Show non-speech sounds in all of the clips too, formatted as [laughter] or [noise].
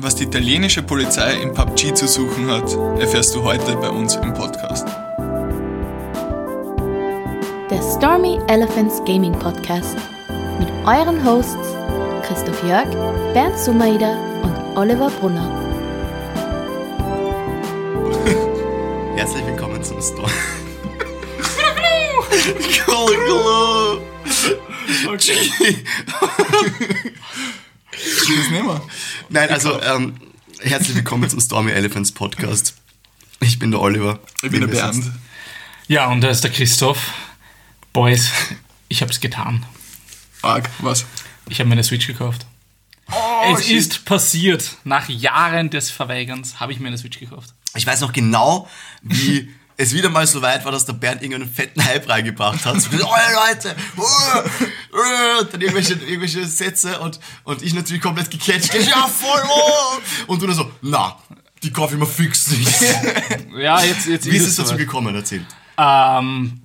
Was die italienische Polizei im PUBG zu suchen hat, erfährst du heute bei uns im Podcast. Der Stormy Elephants Gaming Podcast mit euren Hosts Christoph Jörg, Bernd Sumaida und Oliver Brunner. [laughs] Herzlich willkommen zum. Hallo, Okay. [laughs] das nehmen wir. Nein, also ähm, herzlich willkommen zum Stormy Elephants Podcast. Ich bin der Oliver. Ich bin der Bernd. Ja, und da ist der Christoph. Boys, ich hab's getan. Arg, was? Ich habe mir eine Switch gekauft. Oh, es ist passiert. Nach Jahren des Verweigerns habe ich mir eine Switch gekauft. Ich weiß noch genau, wie es wieder mal so weit war, dass der Bernd irgendeinen fetten Hype reingebracht hat. So, [laughs] oh Leute! Oh, oh, und dann irgendwelche, irgendwelche Sätze und, und ich natürlich komplett gecatcht. [laughs] Ja, voll! Oh. Und du dann so, na, die kaufe ich mir fix nicht. [laughs] Ja, jetzt, jetzt Wie ist es dazu gekommen? Erzähl. Ähm,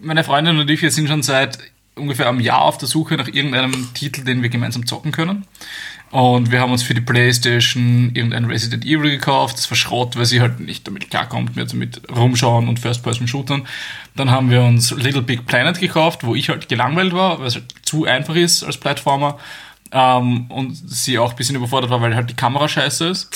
meine Freundin und ich, wir sind schon seit ungefähr einem Jahr auf der Suche nach irgendeinem Titel, den wir gemeinsam zocken können. Und wir haben uns für die Playstation irgendein Resident Evil gekauft. Das war Schrott, weil sie halt nicht damit klarkommt, mehr mit rumschauen und First-Person-Shootern. Dann haben wir uns Little Big Planet gekauft, wo ich halt gelangweilt war, weil es halt zu einfach ist als Plattformer. Ähm, und sie auch ein bisschen überfordert war, weil halt die Kamera scheiße ist.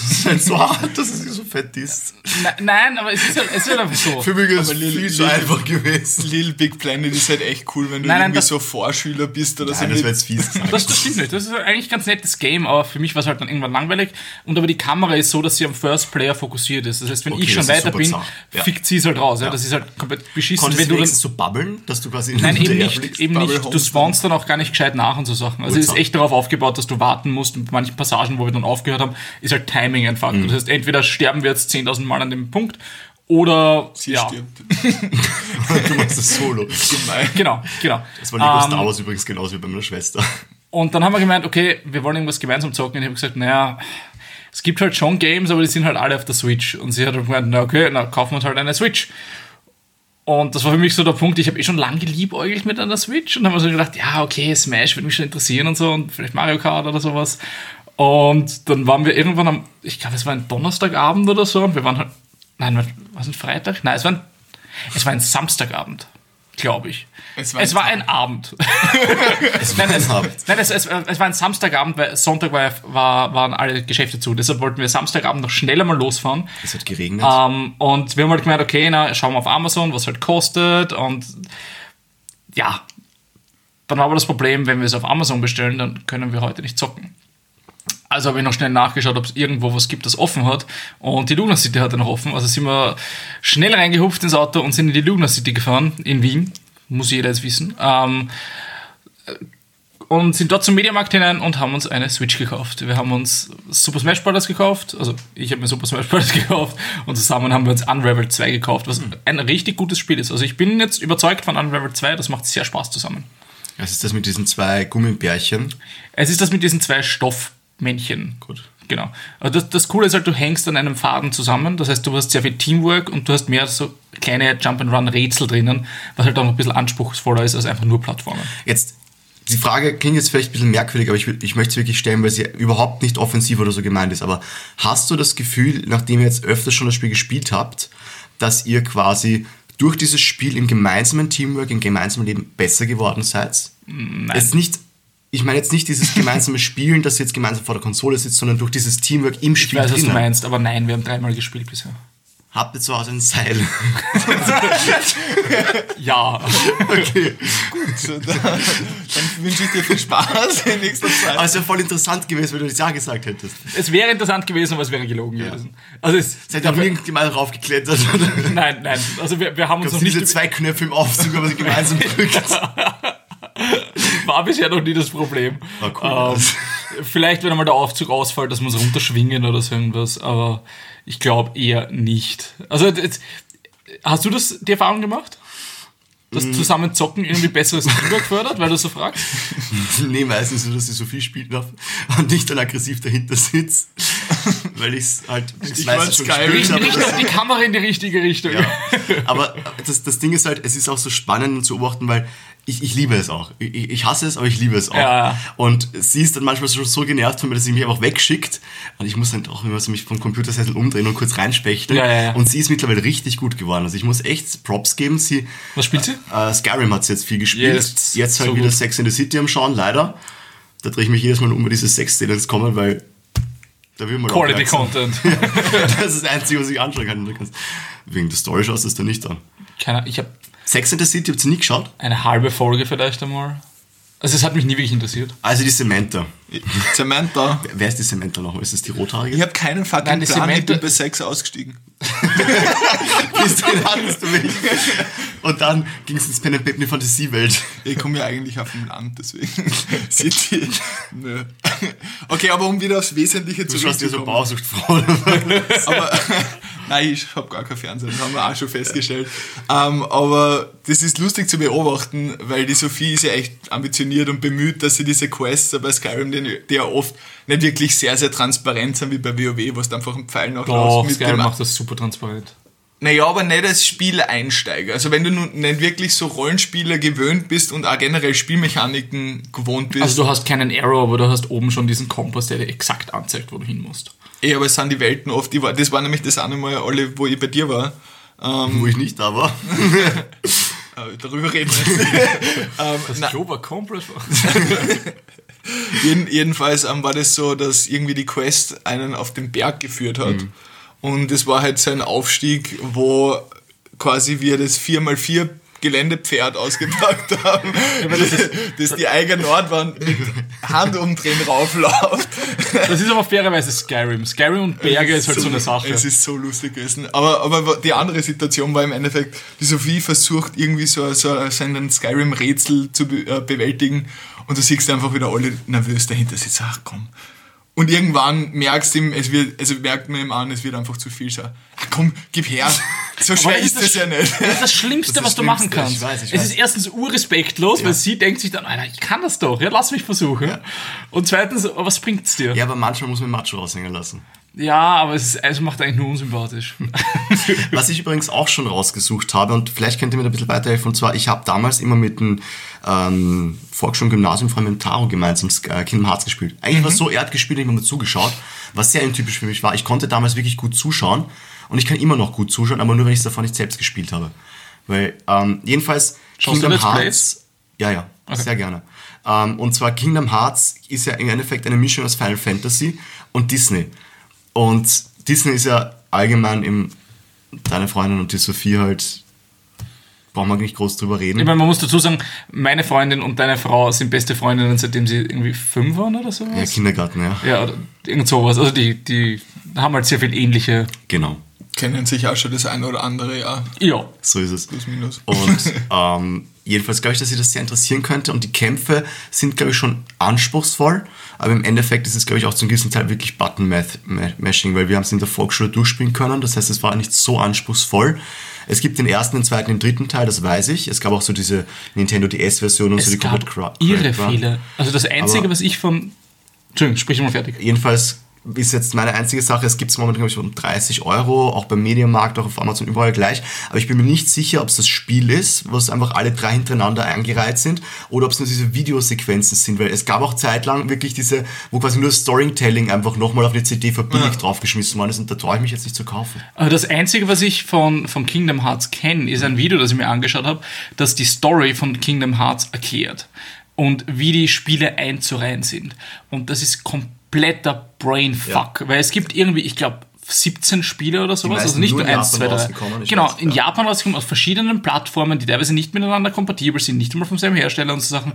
Das ist halt so hart, dass es so fett ist. Ne- Nein, aber es ist halt, es ist halt einfach so. Für mich ist es Aber Lil- viel zu einfach gewesen. Little Big Planet ist halt echt cool, wenn du Nein, nein, irgendwie so Vorschüler bist oder so. Nein, das wäre jetzt fies gesagt. Das, das stimmt nicht. Das ist eigentlich ein ganz nettes Game, aber für mich war es halt dann irgendwann langweilig. Und aber die Kamera ist so, dass sie am First Player fokussiert ist. Das heißt, wenn Okay, ich schon weiter bin. Ja. fickt sie es halt raus. Ja. Das ist halt komplett beschissen. Konntest wenn du dann, wenigstens so babbeln, dass du quasi in Nein, eben nicht. Eben nicht. Du spawnst dann auch gar nicht gescheit nach und so Sachen. Also. Echt darauf aufgebaut, dass du warten musst. Und manchen Passagen, wo wir dann aufgehört haben, ist halt Timing ein Mhm. Faktor. Das heißt, entweder sterben wir jetzt 10.000 Mal an dem Punkt oder Sie ja, stirbt. [laughs] Du machst das Solo. [laughs] Gemein. genau, genau. Das war Lego Ähm, Star Wars übrigens genauso wie bei meiner Schwester. Und dann haben wir gemeint, okay, wir wollen irgendwas gemeinsam zocken. Und ich habe gesagt, naja, es gibt halt schon Games, aber die sind halt alle auf der Switch. Und sie hat halt gemeint, na okay, na kaufen wir uns halt eine Switch. Und das war für mich so der Punkt, ich habe eh schon lange geliebäugelt mit einer Switch und dann haben wir so gedacht, ja, okay, Smash würde mich schon interessieren und so und vielleicht Mario Kart oder sowas. Und dann waren wir irgendwann am, ich glaube, es war ein Donnerstagabend oder so und wir waren halt, nein, war es ein Freitag? Nein, es war ein, es war ein Samstagabend, glaube ich. Es Es war war, ein Abend. [laughs] Es Nein, es, Abend. nein es, es, es war ein Samstagabend, weil Sonntag war, war, waren alle Geschäfte zu. Deshalb wollten wir Samstagabend noch schneller mal losfahren. Es hat geregnet. Ähm, und wir haben halt gemeint, okay, na, schauen wir auf Amazon, was halt kostet. Und ja, dann war aber das Problem, wenn wir es auf Amazon bestellen, dann können wir heute nicht zocken. Also habe ich noch schnell nachgeschaut, ob es irgendwo was gibt, das offen hat. Und die Luna City hatte noch offen. Also sind wir schnell reingehupft ins Auto und sind in die Luna City gefahren, in Wien. Muss jeder jetzt wissen. Ähm, und sind dort zum Mediamarkt hinein und haben uns eine Switch gekauft. Wir haben uns Super Smash Bros. gekauft, also ich habe mir Super Smash Bros. [laughs] gekauft und zusammen haben wir uns Unravel 2 gekauft, was ein richtig gutes Spiel ist. Also ich bin jetzt überzeugt von Unravel 2, das macht sehr Spaß zusammen. Es ist das mit diesen zwei Gummibärchen. Es ist das mit diesen zwei Stoffmännchen. Gut. Genau. Also das, das Coole ist halt, du hängst an einem Faden zusammen. Das heißt, du hast sehr viel Teamwork und du hast mehr so kleine Jump-and-Run-Rätsel drinnen, was halt auch noch ein bisschen anspruchsvoller ist als einfach nur Plattformen. Jetzt, die Frage klingt jetzt vielleicht ein bisschen merkwürdig, aber ich, ich möchte es wirklich stellen, weil sie überhaupt nicht offensiv oder so gemeint ist. Aber hast du das Gefühl, nachdem ihr jetzt öfters schon das Spiel gespielt habt, dass ihr quasi durch dieses Spiel im gemeinsamen Teamwork, im gemeinsamen Leben besser geworden seid? Nein. Jetzt nicht, ich meine jetzt nicht dieses gemeinsame Spielen, dass ihr jetzt gemeinsam vor der Konsole sitzt, sondern durch dieses Teamwork im Ich Spiel weiß, was du meinst, aber nein, wir haben dreimal gespielt bisher. Habt ihr zu Hause ein Seil? [laughs] Ja. okay. So, dann, dann wünsche ich dir viel Spaß in nächster Zeit. Aber es wäre voll interessant gewesen, wenn du das Ja gesagt hättest. es wäre interessant gewesen, aber es wäre gelogen gewesen. Also es, Seid ihr auf irgendjemand raufgeklettert? Oder? nein, nein. Also wir, wir haben uns Das noch nicht diese zwei Knöpfe im Aufzug, aber sie gemeinsam [laughs] drückt. [laughs] war bisher noch nie das Problem. Ah, cool. ähm, vielleicht, wenn einmal der Aufzug ausfällt, dass wir es runterschwingen oder so irgendwas, aber ich glaube eher nicht. Also, jetzt, hast du das, die Erfahrung gemacht? Dass Mm. zusammen zocken irgendwie besseres Teamwork fördert, weil du so fragst? [laughs] nee, meistens so, dass ich so viel spielen darf und nicht dann aggressiv dahinter sitze. [laughs] weil ich es halt Ich meistens schon wollte Skyrim. gespielt habe. Richt, richt die Kamera in die richtige Richtung. Ja. Aber das, das Ding ist halt, es ist auch so spannend zu beobachten, weil ich, ich liebe es auch. Ich, ich hasse es, aber ich liebe es auch. Ja. Und sie ist dann manchmal schon so genervt von mir, dass sie mich einfach wegschickt. Und ich muss dann auch immer so mich vom Computersessel umdrehen und kurz reinspechteln. Ja, ja, ja. Und sie ist mittlerweile richtig gut geworden. Also ich muss echt Props geben. Sie, Was spielt sie? äh, Skyrim hat sie jetzt viel gespielt. Yes, jetzt halt so wieder gut. Sex in the City am Schauen, leider. Da drehe ich mich jedes Mal um, bei diese Sex-Szenen ins kommen, weil da will man Quality. Content. [laughs] das ist das Einzige, was ich anschauen kann. Wegen der Story schaust du es da nicht an. Keine, ich habe Sex in the City habt ihr nie geschaut? eine halbe Folge vielleicht einmal. Also es hat mich nie wirklich interessiert. Also die Samantha. Samantha. Wer- Wer ist die Samantha noch? Ist das die rothaarige? Ich habe keinen fucking Nein, die Plan, ich Samantha- bin bei Sex ausgestiegen. [laughs] Bis dahin hattest du mich. Und dann ging es ins Pen and Paper in die Fantasiewelt. Ich komme ja eigentlich auf dem Land, deswegen. [laughs] City. Nö. Okay, aber um wieder aufs Wesentliche Du schaust dir so. Bausuchtfrau. [laughs] aber nein, ich habe gar kein Fernsehen, das haben wir auch schon festgestellt. Ähm, aber das ist lustig zu beobachten, weil die Sophie ist ja echt ambitioniert und bemüht, dass sie diese Quests bei Skyrim, die, die ja oft nicht wirklich sehr, sehr transparent sind wie bei WoW, wo du einfach einen Pfeil Doch, nachlaufst. Skyrim macht das super transparent. Naja, aber nicht als Spieleinsteiger. Also wenn du nun nicht wirklich so Rollenspieler gewöhnt bist und auch generell Spielmechaniken gewohnt bist, Also du hast keinen Arrow, aber du hast oben schon diesen Kompass, der dir exakt anzeigt, wo du hin musst. eh, aber es sind die Welten oft, die war, das war nämlich das eine Mal alle, wo ich bei dir war. Ähm, Wo ich nicht da war. [laughs] äh, darüber reden wir jetzt. [laughs] ähm, na, Klo war komplett [laughs] [laughs] jeden, jedenfalls ähm, war das so, dass irgendwie die Quest einen auf den Berg geführt hat. Und es war halt so ein Aufstieg, wo quasi wir das 4x4 Geländepferd ausgepackt haben, [laughs] das, die eigene Nordwand mit Handumdrehen raufläuft. Das ist aber fairerweise Skyrim. Skyrim und Berge ist halt so eine Sache. Es ist so lustig gewesen. Aber, aber die andere Situation war im Endeffekt, die Sophie versucht irgendwie so, so, so einen Skyrim-Rätsel zu be äh, bewältigen und du siehst einfach wieder alle nervös dahinter sitzen. Ach komm. Und irgendwann merkst du ihm, es wird, also merkt man ihm an, es wird einfach zu viel. So, ach komm, gib her. So schwer Aber ist das ja nicht. Das ist das Schlimmste, Das was ist du das machen kannst. ich weiß, ich es weiß. ist erstens urrespektlos, weil sie denkt sich dann, Alter, ich kann das doch, ja, lass mich versuchen. Und zweitens, was bringt's dir? Ja, aber manchmal muss man Macho raushängen lassen. Ja, aber es, ist, es macht eigentlich nur unsympathisch. [laughs] Was ich übrigens auch schon rausgesucht habe, und vielleicht könnt ihr mir da ein bisschen weiterhelfen, und zwar, ich habe damals immer mit dem ähm, Volksschul- und Gymnasium vor allem mit Taro gemeinsam äh, Kingdom Hearts gespielt. Eigentlich war es so, er hat gespielt, ich habe immer zugeschaut, was sehr untypisch für mich war. Ich konnte damals wirklich gut zuschauen und ich kann immer noch gut zuschauen, aber nur, wenn ich es davon nicht selbst gespielt habe. Weil, ähm, jedenfalls, Schaust du Let's Plays? ja, ja, sehr gerne. Ähm, und zwar Kingdom Hearts ist ja im Endeffekt eine Mischung aus Final Fantasy und Disney. Und Disney ist ja allgemein im deine Freundin und die Sophie halt brauchen wir nicht groß drüber reden. Ich meine, man muss dazu sagen, meine Freundin und deine Frau sind beste Freundinnen, seitdem sie irgendwie fünf waren oder sowas. ja, Kindergarten, ja. Ja, oder irgend sowas. Also die, die haben halt sehr viel ähnliche. Genau. Kennen sich auch schon das eine oder andere, ja. Ja. So ist es. Plus, minus. Und [laughs] ähm, jedenfalls glaube ich, dass sie das sehr interessieren könnte. Und die Kämpfe sind, glaube ich, schon anspruchsvoll. Aber im Endeffekt ist es, glaube ich, auch zum gewissen Teil wirklich Button-Mashing, weil wir haben es in der Volksschule durchspielen können. Das heißt, es war nicht so anspruchsvoll. Es gibt den ersten, den zweiten, den dritten Teil, das weiß ich. Es gab auch so diese Nintendo DS-Version und so die Es gab cra- ihre. Fehler. Also das Einzige, Aber- was ich von... Entschuldigung, sprich mal fertig. Jedenfalls ist jetzt meine einzige Sache, es gibt es momentan, glaube ich, um 30 Euro, auch beim Medienmarkt, auch auf Amazon, überall gleich. Aber ich bin mir nicht sicher, ob es das Spiel ist, was einfach alle drei hintereinander eingereiht sind, oder ob es nur diese Videosequenzen sind, weil es gab auch zeitlang wirklich diese, wo quasi nur Storytelling einfach nochmal auf eine CD verbilligt draufgeschmissen worden ist und da traue ich mich jetzt nicht zu kaufen. Aber das Einzige, was ich von, von Kingdom Hearts kenne, ist ein Video, das ich mir angeschaut habe, das die Story von Kingdom Hearts erklärt. Und wie die Spiele einzureihen sind. Und das ist kompletter Brainfuck. Weil es gibt irgendwie, ich glaube, 17 Spiele oder sowas. Also nicht nur nur in 1, 2, Japan 3. rausgekommen, ich Genau, weiß, in ja. Japan rausgekommen, auf verschiedenen Plattformen, die teilweise nicht miteinander kompatibel sind, nicht einmal vom selben Hersteller und so Sachen.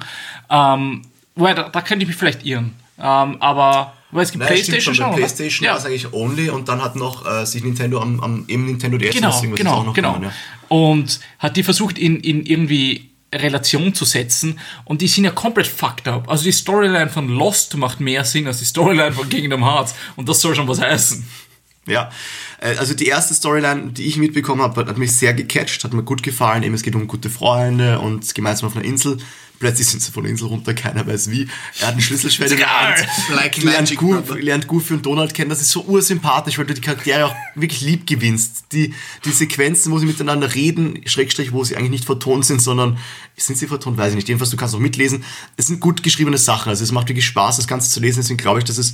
Ähm, wobei, da, da könnte ich mich vielleicht irren. Ähm, aber, weil es gibt PlayStation schon? PlayStation Ja. war es eigentlich only und dann hat noch äh, sich Nintendo am, am eben Nintendo DS Genau, ist genau, auch noch genau. gekommen, Und hat die versucht in, in irgendwie Relation zu setzen und die sind ja komplett fucked up. Also die Storyline von Lost macht mehr Sinn als die Storyline von Kingdom Hearts und das soll schon was heißen. Ja, äh, also die erste Storyline, die ich mitbekommen habe, hat mich sehr gecatcht, hat mir gut gefallen. Eben, es geht um gute Freunde und gemeinsam auf einer Insel plötzlich sind sie von der Insel runter, keiner weiß wie. Er hat ein Schlüsselschwert in der Hand, [laughs] Like lernt, Brother. lernt Goofy und Donald kennen. Das ist so ursympathisch, weil du die Charaktere auch wirklich lieb gewinnst. Die, die Sequenzen, wo sie miteinander reden, Schrägstrich, wo sie eigentlich nicht vertont sind, sondern sind sie vertont, weiß ich nicht. Jedenfalls, du kannst auch mitlesen. Es sind gut geschriebene Sachen. Also es macht wirklich Spaß, das Ganze zu lesen. Deswegen glaube ich, dass es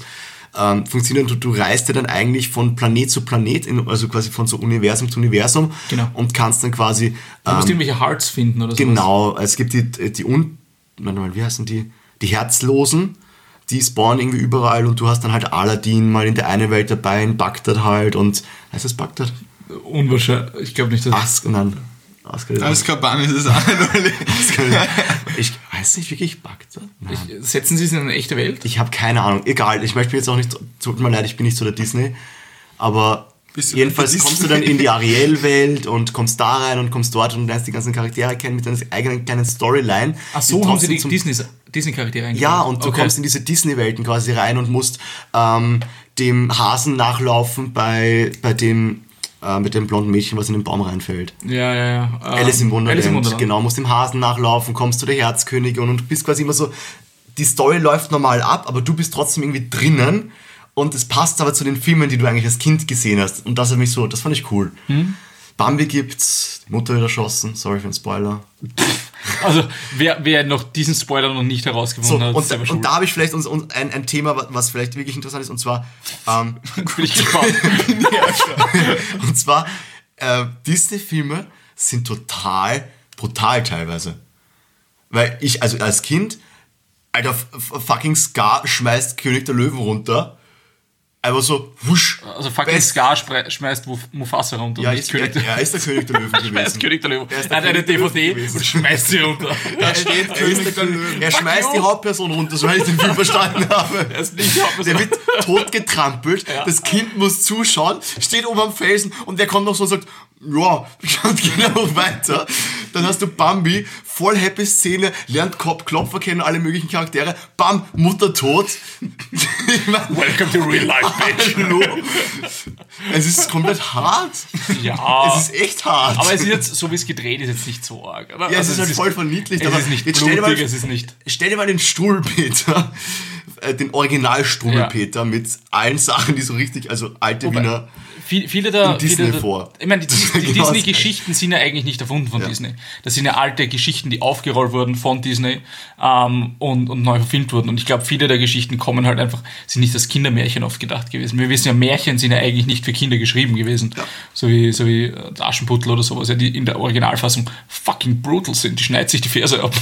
ähm, funktioniert. Du, du reist ja dann eigentlich von Planet zu Planet, in, also quasi von so Universum zu Universum Genau. und kannst dann quasi Du musst irgendwelche Hearts finden oder so. Genau, es gibt die, die Un warte mal, wie heißen die? Die Herzlosen, die spawnen irgendwie überall und du hast dann halt Aladdin mal in der einen Welt dabei, in Bagdad halt und heißt das Bagdad? Unwahrscheinlich. Ich glaube nicht, dass. Ask, nein. Azkaban ist es auch ich weiß nicht wirklich Bagdad? Nein. Setzen Sie es in eine echte Welt? Ich habe keine Ahnung. Egal, ich möchte mir jetzt auch nicht, tut mir leid, ich bin nicht so der Disney, aber Du jedenfalls der kommst du Disney? dann in die [laughs] Ariel-Welt und kommst da rein und kommst dort und lernst die ganzen Charaktere kennen mit deiner eigenen kleinen Storyline. Ach so, haben Sie die Disney- Disney-Charaktere eingebaut? Ja, und du Okay. kommst in diese Disney-Welten quasi rein und musst ähm, dem Hasen nachlaufen bei, bei dem, äh, mit dem blonden Mädchen, was in den Baum reinfällt. Ja, ja, ja. Ähm, Alice im Wunderland. Alice im Wunderland. Genau, musst dem Hasen nachlaufen, kommst zu der Herzkönigin und du bist quasi immer so, die Story läuft normal ab, aber du bist trotzdem irgendwie drinnen und es passt aber zu den Filmen, die du eigentlich als Kind gesehen hast. Und das hat mich so, das fand ich cool. Hm? Bambi gibt's, die Mutter wird erschossen, sorry für den Spoiler. [laughs] Also, wer, wer noch diesen Spoiler noch nicht So, herausgefunden hat, und, ist und da habe ich vielleicht uns, uns ein, ein Thema, wa- was vielleicht wirklich interessant ist, und zwar, ähm, [laughs] bin ich gespannt. [laughs] und zwar äh, Disney-Filme sind total brutal teilweise. Weil ich, also als Kind, Alter, fucking Scar schmeißt König der Löwen runter. Einfach so, wusch. Also, fucking Best- Scar schmeißt Muf- Mufasa runter. Ja, ist, König er, der er ist der König der Löwen [laughs] schmeißt gewesen. König der Löwen. Er ist Er der hat eine DVD gewesen. und schmeißt sie runter. Er steht König der Löwen. Er schmeißt die. Hauptperson runter, soweit ich den Film verstanden [laughs] habe. Er ist nicht die Hauptperson. Der wird totgetrampelt, Ja. das Kind muss zuschauen, steht oben am Felsen und der kommt noch so und sagt, ja, und geht einfach weiter. Dann hast du Bambi, voll happy Szene, lernt Kopf, Klopfer kennen, alle möglichen Charaktere, bam, Mutter tot. Welcome to real life, [laughs] bitch. hallo. Es ist komplett hart. Ja. Es ist echt hart. Aber es ist jetzt, so wie es gedreht ist, jetzt nicht so arg. Oder? ja, es Also ist halt voll verniedlicht. Es aber ist nicht jetzt stell dir blutig, mal, es ist nicht... Stell dir mal den Struwelpeter, [laughs] äh, den Original Struwelpeter mit allen Sachen, die so richtig, also alte Wobei- Wiener. Viel, viele der, In Disney viele der, vor. Ich meine, die, die [laughs] das Disney-Geschichten sind ja eigentlich nicht erfunden von Ja. Disney. Das sind ja alte Geschichten, die aufgerollt wurden von Disney ähm, und, und neu verfilmt wurden. Und ich glaube, viele der Geschichten kommen halt einfach, sind nicht als Kindermärchen oft gedacht gewesen. Wir wissen ja, Märchen sind ja eigentlich nicht für Kinder geschrieben gewesen. So wie, so wie äh, Aschenputtel oder sowas, ja, die in der Originalfassung fucking brutal sind. Die schneidet sich die Ferse ab.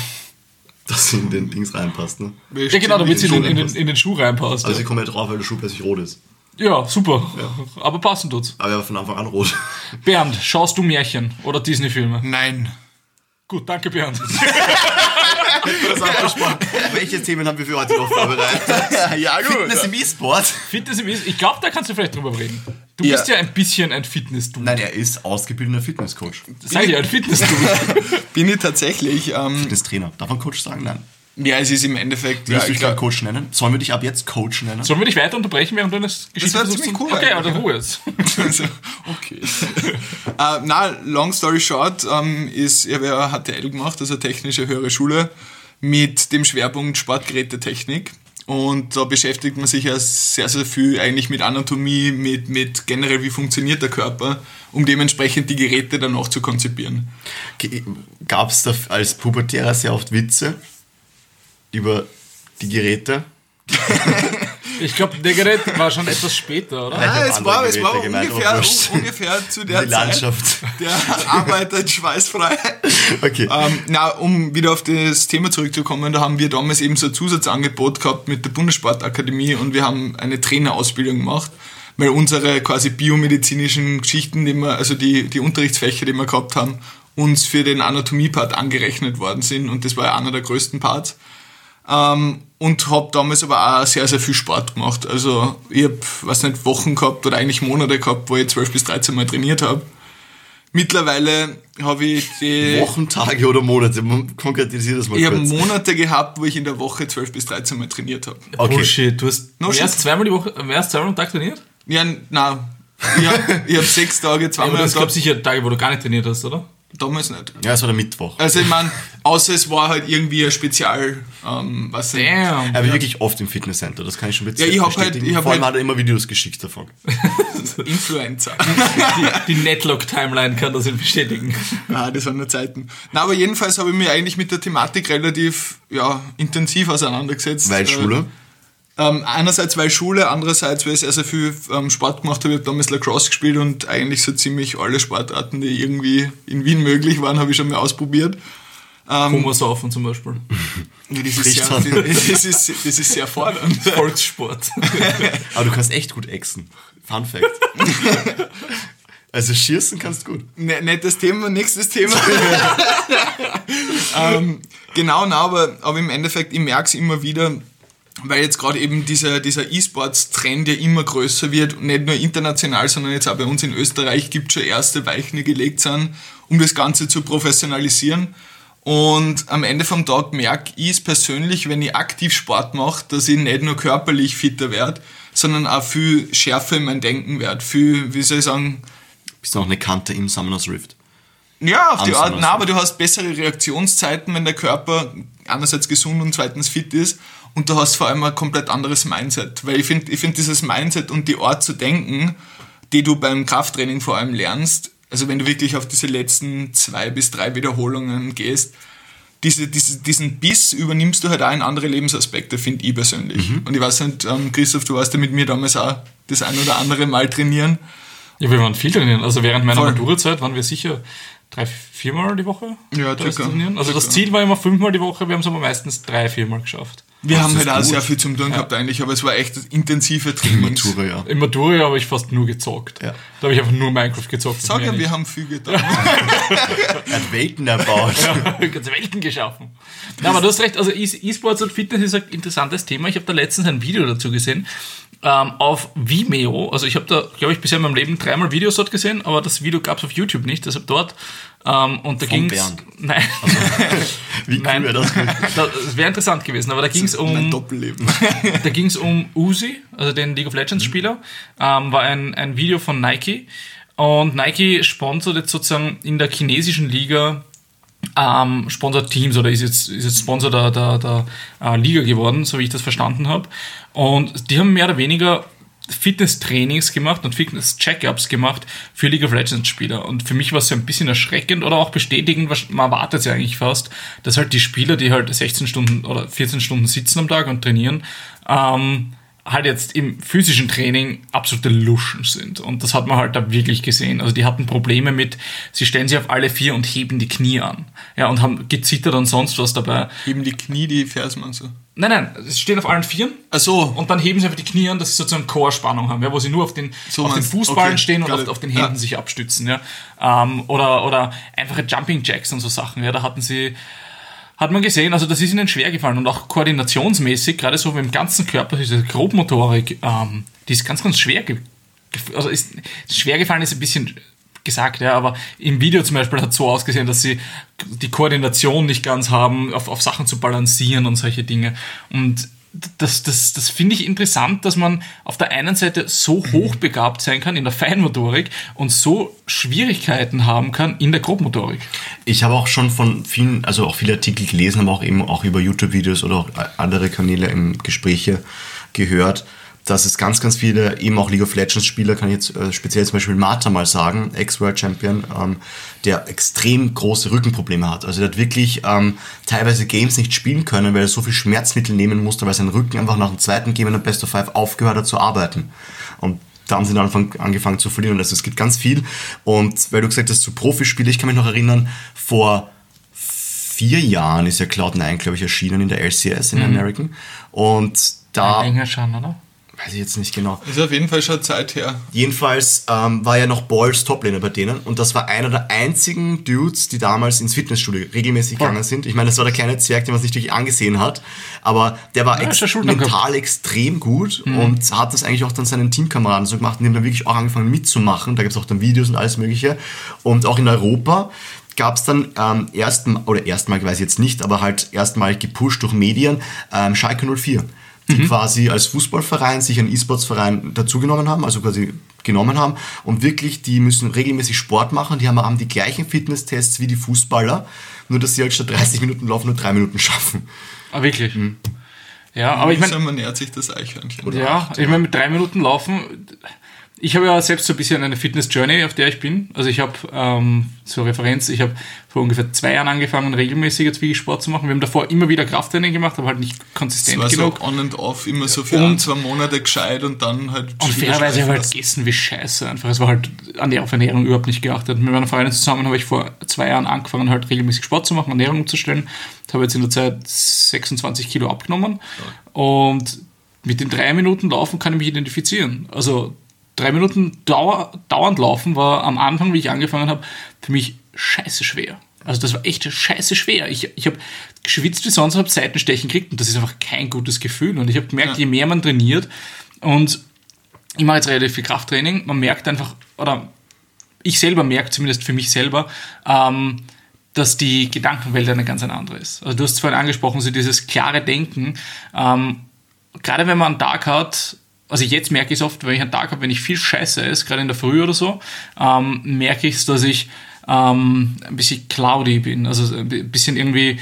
dass sie in den Dings reinpasst. Ne? Ja, genau, damit sie in den, in, in den Schuh reinpasst. Also ja. sie kommen ja drauf, weil der Schuh plötzlich rot ist. Ja, super. Aber passend tut's. Aber er war von Anfang an rot. [laughs] Bernd, schaust du Märchen oder Disney-Filme? Nein. Gut, danke Bernd. [laughs] Das spannend. Welche Themen haben wir für heute noch vorbereitet? [laughs] ja, Fitness im E-Sport? Fitness im Is- Ich glaube, da kannst du vielleicht drüber reden. Du Ja. bist ja ein bisschen ein Fitness-Du. Nein, er ist ausgebildeter Fitnesscoach. Sei ja ein Fitness-Du. Bin ich tatsächlich. Ähm, Fitnesstrainer. Darf man Coach sagen? Nein. Ja, es ist im Endeffekt. Ja, Willst du ich dich gerade Coach nennen? Sollen wir dich ab jetzt Coach nennen? Sollen wir dich weiter unterbrechen, während du eine Geschichte wär versuchst ziemlich cool Okay, aber Ruhe jetzt. [laughs] also, okay. [laughs] äh, na, long story short, ähm, ist, ich habe ja HTL gemacht, also Technische Höhere Schule, mit dem Schwerpunkt Sportgerätetechnik. Und da beschäftigt man sich ja sehr, sehr viel eigentlich mit Anatomie, mit, mit generell, wie funktioniert der Körper, um dementsprechend die Geräte dann auch zu konzipieren. Gab es da als Pubertärer sehr oft Witze über die Geräte? [laughs] Ich glaube, der Gerät war schon etwas später, oder? Ah, es war, es war ungefähr, [laughs] ungefähr zu der Die Zeit. Landschaft. Der arbeitet schweißfrei. Okay. Ähm, na, um wieder auf das Thema zurückzukommen, da haben wir damals eben so ein Zusatzangebot gehabt mit der Bundessportakademie und wir haben eine Trainerausbildung gemacht, weil unsere quasi biomedizinischen Geschichten, die wir, also die, die Unterrichtsfächer, die wir gehabt haben, uns für den Anatomie-Part angerechnet worden sind und das war ja einer der größten Parts. Ähm, und habe damals aber auch sehr, sehr viel Sport gemacht. Also ich habe, weiß nicht, Wochen gehabt oder eigentlich Monate gehabt, wo ich 12 bis 13 Mal trainiert habe. Mittlerweile habe ich die... Wochen, Tage oder Monate? Konkretisier das mal Ich habe. Monate gehabt, wo ich in der Woche 12 bis 13 Mal trainiert habe. Okay. Bullshit, du hast No mehr als zweimal die Woche, mehr als zweimal am Tag trainiert? Ja, na, ich habe hab sechs Tage, Aber zweimal am es gab Tag. sicher Tage, wo du gar nicht trainiert hast, oder? Damals nicht. Ja, es war der Mittwoch. Also ich meine, [laughs] außer es war halt irgendwie ein Spezial, ähm, was nicht. Damn. Er war wirklich oft im Fitnesscenter, das kann ich schon Ja, ich hab halt- ich hab Vor allem halt- hat er immer Videos geschickt davon. [laughs] Influencer. Die, die Netlock-Timeline kann das bestätigen. ah, das waren nur Zeiten. Na, aber jedenfalls habe ich mich eigentlich mit der Thematik relativ ja, intensiv auseinandergesetzt. Weil Äh, Schule? Ähm, einerseits weil Schule, andererseits weil ich sehr, sehr viel ähm, Sport gemacht habe. Ich habe damals Lacrosse gespielt und eigentlich so ziemlich alle Sportarten, die irgendwie in Wien möglich waren, habe ich schon mal ausprobiert. Hummersaufen zum Beispiel. Das, ist sehr, das, ist, das ist sehr fordernd. [laughs] Volkssport. [laughs] Aber du kannst echt gut exen. Fun Fact. [laughs] also schießen kannst du gut. Ne, nettes Thema, nächstes Thema. ähm, genau, na, aber, aber im Endeffekt, ich merke es immer wieder, weil jetzt gerade eben dieser, dieser E-Sports-Trend ja immer größer wird, und nicht nur international, sondern jetzt auch bei uns in Österreich gibt es schon erste Weichen, die gelegt sind, um das Ganze zu professionalisieren. Und am Ende vom Tag merke ich es persönlich, wenn ich aktiv Sport mache, dass ich nicht nur körperlich fitter werde, sondern auch viel schärfer in mein Denken werde. Viel, wie soll ich sagen, Bist du noch eine Kante im Summoners Rift? ja, auf die Anders Art, na, aber du hast bessere Reaktionszeiten, wenn der Körper einerseits gesund und zweitens fit ist und du hast vor allem ein komplett anderes Mindset. Weil ich finde, ich find dieses Mindset und die Art zu denken, die du beim Krafttraining vor allem lernst, also wenn du wirklich auf diese letzten zwei bis drei Wiederholungen gehst, diese, diese, diesen Biss übernimmst du halt auch in andere Lebensaspekte, finde ich persönlich. Mhm. Und ich weiß nicht, ähm, Christoph, du warst ja mit mir damals auch das ein oder andere Mal trainieren. Ja, wir waren viel trainieren. Also während meiner. Maturazeit waren wir sicher drei, viermal die Woche. Ja, da circa. trainieren. Also das. Ziel war immer fünfmal die Woche, wir haben es aber meistens drei, viermal geschafft. Wir Das haben halt auch sehr viel zum tun gehabt eigentlich, aber es war echt intensive Trainings. Matura, ja. Im Matura habe ich fast nur gezockt. Ja. Da habe ich einfach nur Minecraft gezockt. Sag [laughs] ja, wir haben viel getan. Er hat Welten erbaut. nicht. ganze Welten geschaffen. Na, aber du hast recht, also E- E-Sports und Fitness ist ein interessantes Thema. Ich habe da letztens ein Video dazu gesehen. Ähm, auf Vimeo, also ich habe da, glaube ich, bisher in meinem Leben dreimal Videos dort gesehen, aber das Video gab es auf YouTube nicht, deshalb dort. Ähm, und da ging Bernd. Nein. [laughs] Wie cool Nein. wäre das? [laughs] Das wäre interessant gewesen, aber da ging es mein um, Doppelleben. [laughs] da ging es um Uzi, also den League of Legends Spieler, ähm, war ein, ein Video von Nike und Nike sponsert jetzt sozusagen in der chinesischen Liga ähm, sponsert Teams oder ist jetzt, ist jetzt Sponsor der, der, der äh, Liga geworden, so wie ich das verstanden habe. Und die haben mehr oder weniger Fitness-Trainings gemacht und Fitness-Check-Ups gemacht für League of Legends-Spieler. Und für mich war es so ein bisschen erschreckend oder auch bestätigend, was- man erwartet ja eigentlich fast, dass halt die Spieler, die halt 16 Stunden oder 14 Stunden sitzen am Tag und trainieren, ähm, halt jetzt im physischen Training absolute Luschen sind. Und das hat man halt da wirklich gesehen. Also die hatten Probleme mit, sie stellen sich auf alle vier und heben die Knie an. Ja, und haben gezittert und sonst was dabei. Eben die Knie, die Fersen und so. Nein, nein, sie stehen auf allen Vieren Ach so. und dann heben sie einfach die Knie an, dass sie sozusagen Core-Spannung haben, ja, wo sie nur auf den, So auf den Fußballen okay, stehen und auf, auf den Händen Ja. sich abstützen. Ja. Ähm, oder, oder einfache Jumping Jacks und so Sachen. Ja, da hatten sie, hat man gesehen, also das ist ihnen schwer gefallen und auch koordinationsmäßig, gerade so im ganzen Körper, diese Grobmotorik, ähm, die ist ganz, ganz schwer, ge also ist, schwer gefallen ist ein bisschen gesagt, ja, aber im Video zum Beispiel hat es so ausgesehen, dass sie die Koordination nicht ganz haben, auf, auf Sachen zu balancieren und solche Dinge. Und das, das, das finde ich interessant, dass man auf der einen Seite so hochbegabt sein kann in der Feinmotorik und so Schwierigkeiten haben kann in der Grobmotorik. Ich habe auch schon von vielen, also auch viele Artikel gelesen, aber auch eben auch über YouTube-Videos oder auch andere Kanäle im Gespräche gehört, dass es ganz, ganz viele eben auch League of Legends-Spieler, kann ich jetzt äh, speziell zum Beispiel Mata mal sagen, Ex-World Champion, ähm, der extrem große Rückenprobleme hat. Also der hat wirklich ähm, teilweise Games nicht spielen können, weil er so viel Schmerzmittel nehmen musste, weil sein Rücken einfach nach dem zweiten Game in der Best of Five aufgehört hat zu arbeiten. Und da haben sie dann angefangen zu verlieren. Also es gibt ganz viel. Und weil du gesagt hast, zu Profispiele, ich kann mich noch erinnern, vor vier Jahren ist ja Cloud9, glaube ich, erschienen in der LCS in American. Und da, Länger schon, oder? Weiß ich jetzt nicht genau. Ist auf jeden Fall schon Zeit her. Jedenfalls ähm, war ja noch Balls Toplaner bei denen und das war einer der einzigen Dudes, die damals ins Fitnessstudio regelmäßig gegangen sind. Ich meine, das war der kleine Zwerg, den man sich wirklich angesehen hat, aber der war Ja, ex mental gehabt. extrem gut und hat das eigentlich auch dann seinen Teamkameraden so gemacht und die haben dann wirklich auch angefangen mitzumachen. Da gibt es auch dann Videos und alles mögliche und auch in Europa gab es dann ähm, erstmal, oder erstmal weiß ich jetzt nicht, aber halt erstmal gepusht durch Medien, ähm, Schalke 04 die quasi als Fußballverein sich einen E-Sports-Verein dazugenommen haben, also quasi genommen haben. Und wirklich, die müssen regelmäßig Sport machen. Die haben, haben die gleichen Fitnesstests wie die Fußballer, nur dass sie halt statt 30 Minuten laufen nur drei Minuten schaffen. Ah, wirklich? Ja, aber ich meine, man nähert sich das Eichhörnchen. Ja, ich meine, mit drei Minuten laufen. Ich habe ja selbst so ein bisschen eine Fitness-Journey, auf der ich bin. Also ich habe ähm, zur Referenz, ich habe vor ungefähr zwei Jahren angefangen, regelmäßig jetzt wirklich Sport zu machen. Wir haben davor immer wieder Krafttraining gemacht, aber halt nicht konsistent war so genug. on and off, immer so für Und- ein, zwei Monate gescheit und dann halt. Und fairerweise habe ich halt gegessen wie scheiße einfach. Es war halt an die auf Ernährung überhaupt nicht geachtet. Mit meiner Freundin zusammen habe ich vor zwei Jahren angefangen, halt regelmäßig Sport zu machen, Ernährung umzustellen. Habe jetzt in der Zeit 26 Kilo abgenommen. Und mit den drei Minuten Laufen kann ich mich identifizieren. Also drei Minuten Dauer, dauernd laufen war am Anfang, wie ich angefangen habe, für mich scheiße schwer. Also das war echt scheiße schwer. Ich, ich habe geschwitzt wie sonst, habe Seitenstechen gekriegt und das ist einfach kein gutes Gefühl. Und ich habe gemerkt, Ja. je mehr man trainiert und ich mache jetzt relativ viel Krafttraining, man merkt einfach, oder ich selber merke zumindest für mich selber, ähm, dass die Gedankenwelt eine ganz eine andere ist. Also du hast es vorhin angesprochen, so dieses klare Denken. Ähm, gerade wenn man einen Tag hat, also jetzt merke ich es oft, wenn ich einen Tag habe, wenn ich viel Scheiße esse, gerade in der Früh oder so, ähm, merke ich es, dass ich ähm, ein bisschen cloudy bin, also ein bisschen irgendwie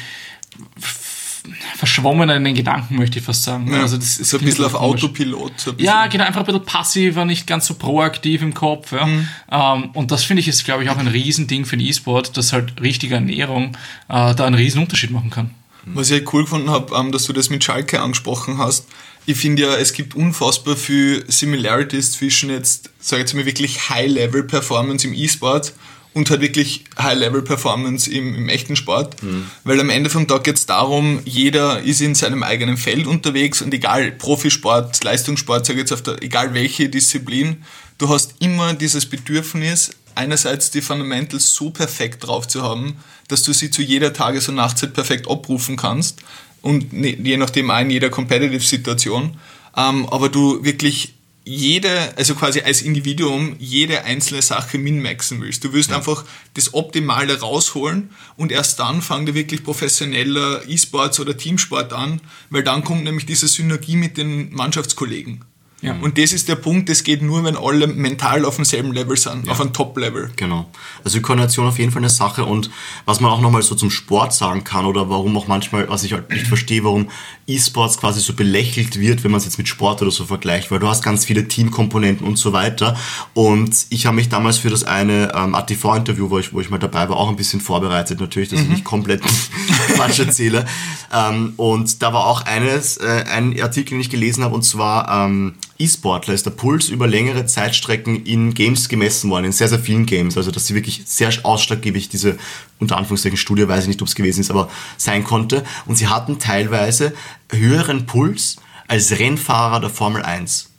verschwommener in den Gedanken, möchte ich fast sagen. Ja, also das ist so ein bisschen auf komisch. Autopilot. So ein bisschen. Ja, genau, einfach ein bisschen passiver, nicht ganz so proaktiv im Kopf. Ja. Mhm. Ähm, und das finde ich ist, glaube ich, auch ein Riesending für den E-Sport, dass halt richtige Ernährung äh, da einen riesen Unterschied machen kann. Was ich halt cool gefunden habe, ähm, dass du das mit Schalke angesprochen hast. Ich finde ja, es gibt unfassbar viel Similarities zwischen jetzt, sage ich jetzt mal, wirklich High-Level-Performance im E-Sport und halt wirklich High-Level-Performance im, im echten Sport. Weil am Ende vom Tag geht es darum, jeder ist in seinem eigenen Feld unterwegs und egal, Profisport, Leistungssport, sage ich jetzt auf der, egal welche Disziplin, du hast immer dieses Bedürfnis, einerseits die Fundamentals so perfekt drauf zu haben, dass du sie zu jeder Tages- und Nachtzeit perfekt abrufen kannst und ne- je nachdem auch in jeder Competitive-Situation, ähm, aber du wirklich jede, also quasi als Individuum, jede einzelne Sache min-maxen willst. Du willst einfach das Optimale rausholen und erst dann fangen dir wirklich professioneller E-Sports oder Teamsport an, weil dann kommt nämlich diese Synergie mit den Mannschaftskollegen. Ja. Und das ist der Punkt, das geht nur, wenn alle mental auf demselben Level sind, auf einem Top-Level. Genau. Also Koordination auf jeden Fall eine Sache und was man auch nochmal so zum Sport sagen kann oder warum auch manchmal, was ich halt nicht verstehe, warum E-Sports quasi so belächelt wird, wenn man es jetzt mit Sport oder so vergleicht, weil du hast ganz viele Teamkomponenten und so weiter und ich habe mich damals für das eine ähm, ATV-Interview, wo ich, wo ich mal dabei war, auch ein bisschen vorbereitet natürlich, dass ich nicht komplett [laughs] Quatsch erzähle ähm, und da war auch eines, äh, ein Artikel, den ich gelesen habe und zwar ähm, E-Sportler ist der Puls über längere Zeitstrecken in Games gemessen worden, in sehr, sehr vielen Games. Also, dass sie wirklich sehr ausschlaggebig diese, unter Anführungszeichen, Studie, weiß ich nicht, ob es gewesen ist, aber sein konnte. Und sie hatten teilweise höheren Puls als Rennfahrer der Formel 1.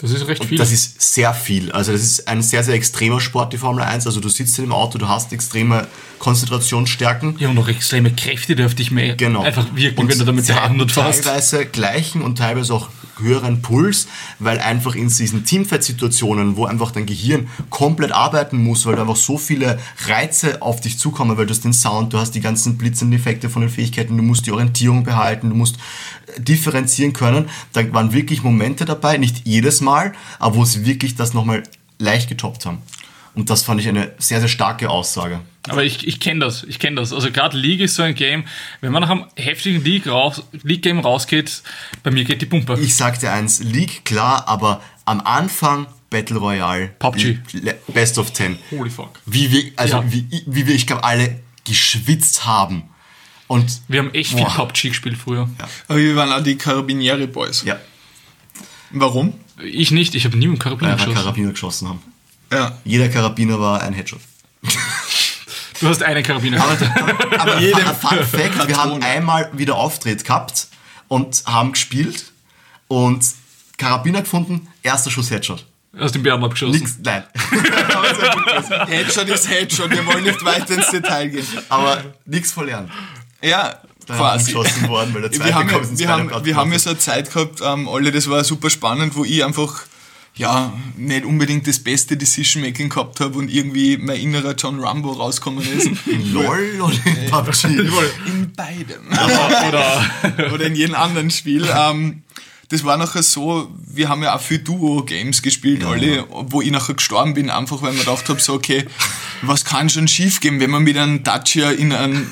Das ist recht viel. Das ist sehr viel. Also das ist ein sehr, sehr extremer Sport, die Formel 1. Also du sitzt in dem Auto, du hast extreme Konzentrationsstärken. ja, und noch extreme Kräfte, die auf dich mehr Genau. einfach wirken, Und wenn du damit sie haben 300 fährst. Teilweise gleichen und teilweise auch höheren Puls, weil einfach in diesen Teamfight-Situationen, wo einfach dein Gehirn komplett arbeiten muss, weil da einfach so viele Reize auf dich zukommen, weil du hast den Sound, du hast die ganzen blitzenden Effekte von den Fähigkeiten, du musst die Orientierung behalten, du musst differenzieren können. Da waren wirklich Momente dabei, nicht jedes Mal, aber wo sie wirklich das nochmal leicht getoppt haben. Und das fand ich eine sehr, sehr starke Aussage. Aber ich, ich kenne das, ich kenne das. Also gerade League ist so ein Game, wenn man nach einem heftigen League raus, League-Game rausgeht, bei mir geht die Pumpe. Ich sagte eins, League klar, aber am Anfang Battle Royale. PUBG. Best of 10. Holy fuck. Wie wir, also Ja. wie, wie wir, ich glaube, alle geschwitzt haben. Und Wir haben echt viel Boah. PUBG gespielt früher. Aber wir waren auch die Carabinieri Boys. ja, Warum? Ich nicht, ich habe nie mit Karabiner weil wir geschossen. Karabiner geschossen haben. Ja. Jeder Karabiner war ein Headshot. Du hast einen Karabiner gehabt. Aber [laughs] jedem Fun Fact, wir haben einmal wieder Auftritt gehabt und haben gespielt und Karabiner gefunden, erster Schuss Headshot. Aus dem Bären abgeschossen. Nix, nein. [laughs] Headshot ist Headshot, wir wollen nicht weiter ins Detail gehen. Aber nichts verlernt. Ja, Da quasi. geschossen worden, weil der [laughs] zweite wir haben, kommt ja, ins wir, haben, Blatt wir haben ja so eine Zeit gehabt, ähm, alle, das war super spannend, wo ich einfach ja, nicht unbedingt das beste Decision-Making gehabt habe und irgendwie mein innerer John Rambo rausgekommen ist. In [laughs] LOL oder in PUBG? in beidem. Oder [laughs] Oder in jedem anderen Spiel. Ähm, das war nachher so, wir haben ja auch viel Duo-Games gespielt, alle, wo ich nachher gestorben bin, einfach weil man gedacht habe, so, okay, was kann schon schief gehen, wenn man mit einem Dacia in ein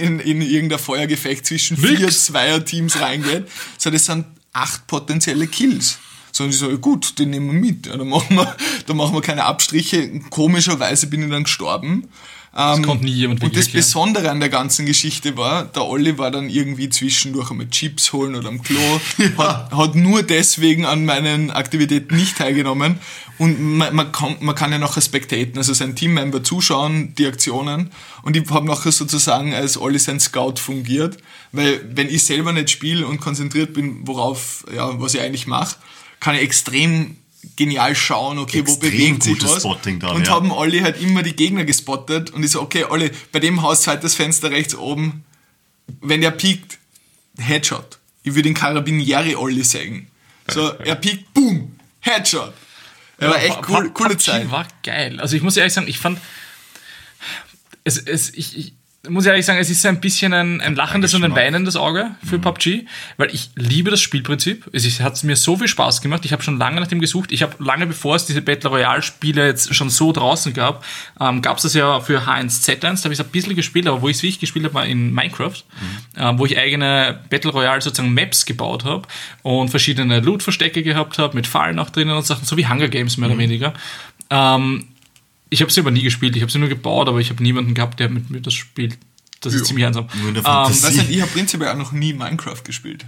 in, in irgendein Feuergefecht zwischen vier Zweier-Teams reingeht. So, das sind acht potenzielle Kills. So, und ich so, ja gut, den nehmen wir mit. Ja, dann, machen wir, dann machen wir keine Abstriche. Komischerweise bin ich dann gestorben. Ähm, konnte nie jemand und das. Besondere an der ganzen Geschichte war, der Olli war dann irgendwie zwischendurch einmal Chips holen oder am Klo, [laughs] hat, hat nur deswegen an meinen Aktivitäten nicht teilgenommen. Und man, man, kann, man kann ja nachher spectaten, also sein Teammember zuschauen, die Aktionen. Und ich habe nachher sozusagen als Olli sein Scout fungiert, weil wenn ich selber nicht spiele und konzentriert bin, worauf, ja, was ich eigentlich mache, kann ich extrem genial schauen, okay, wo Extrem bewegt sich was. Spotting dann, und ja. haben Olli halt immer die Gegner gespottet und ich so, okay, Olli, bei dem Haus zweites Fenster rechts oben, wenn der piekt, Headshot. Ich würde den Karabinieri Olli sagen. So, er piekt, boom, Headshot. Er war echt cool, coole Zeit. war geil. Also ich muss ehrlich sagen, ich fand es, es ich, ich muss ehrlich sagen, es ist ein bisschen ein, ein lachendes und ein weinendes Auge für PUBG, weil ich liebe das Spielprinzip. Es hat mir so viel Spaß gemacht. Ich habe schon lange nach dem gesucht. Ich habe lange bevor es diese Battle Royale Spiele jetzt schon so draußen gab, ähm, gab es das ja für H1Z1. Da habe ich es ein bisschen gespielt, aber wo ich es wirklich gespielt habe, war in Minecraft, äh, wo ich eigene Battle Royale sozusagen Maps gebaut habe und verschiedene Loot-Verstecke gehabt habe, mit Fallen auch drinnen und Sachen, so wie Hunger Games mehr oder weniger. Ähm, ich habe sie aber nie gespielt, ich habe sie nur gebaut, aber ich habe niemanden gehabt, der mit mir das spielt. Das ist Ja. ziemlich einsam. Nur in der Ähm. Weißt du, ich habe prinzipiell auch noch nie Minecraft gespielt.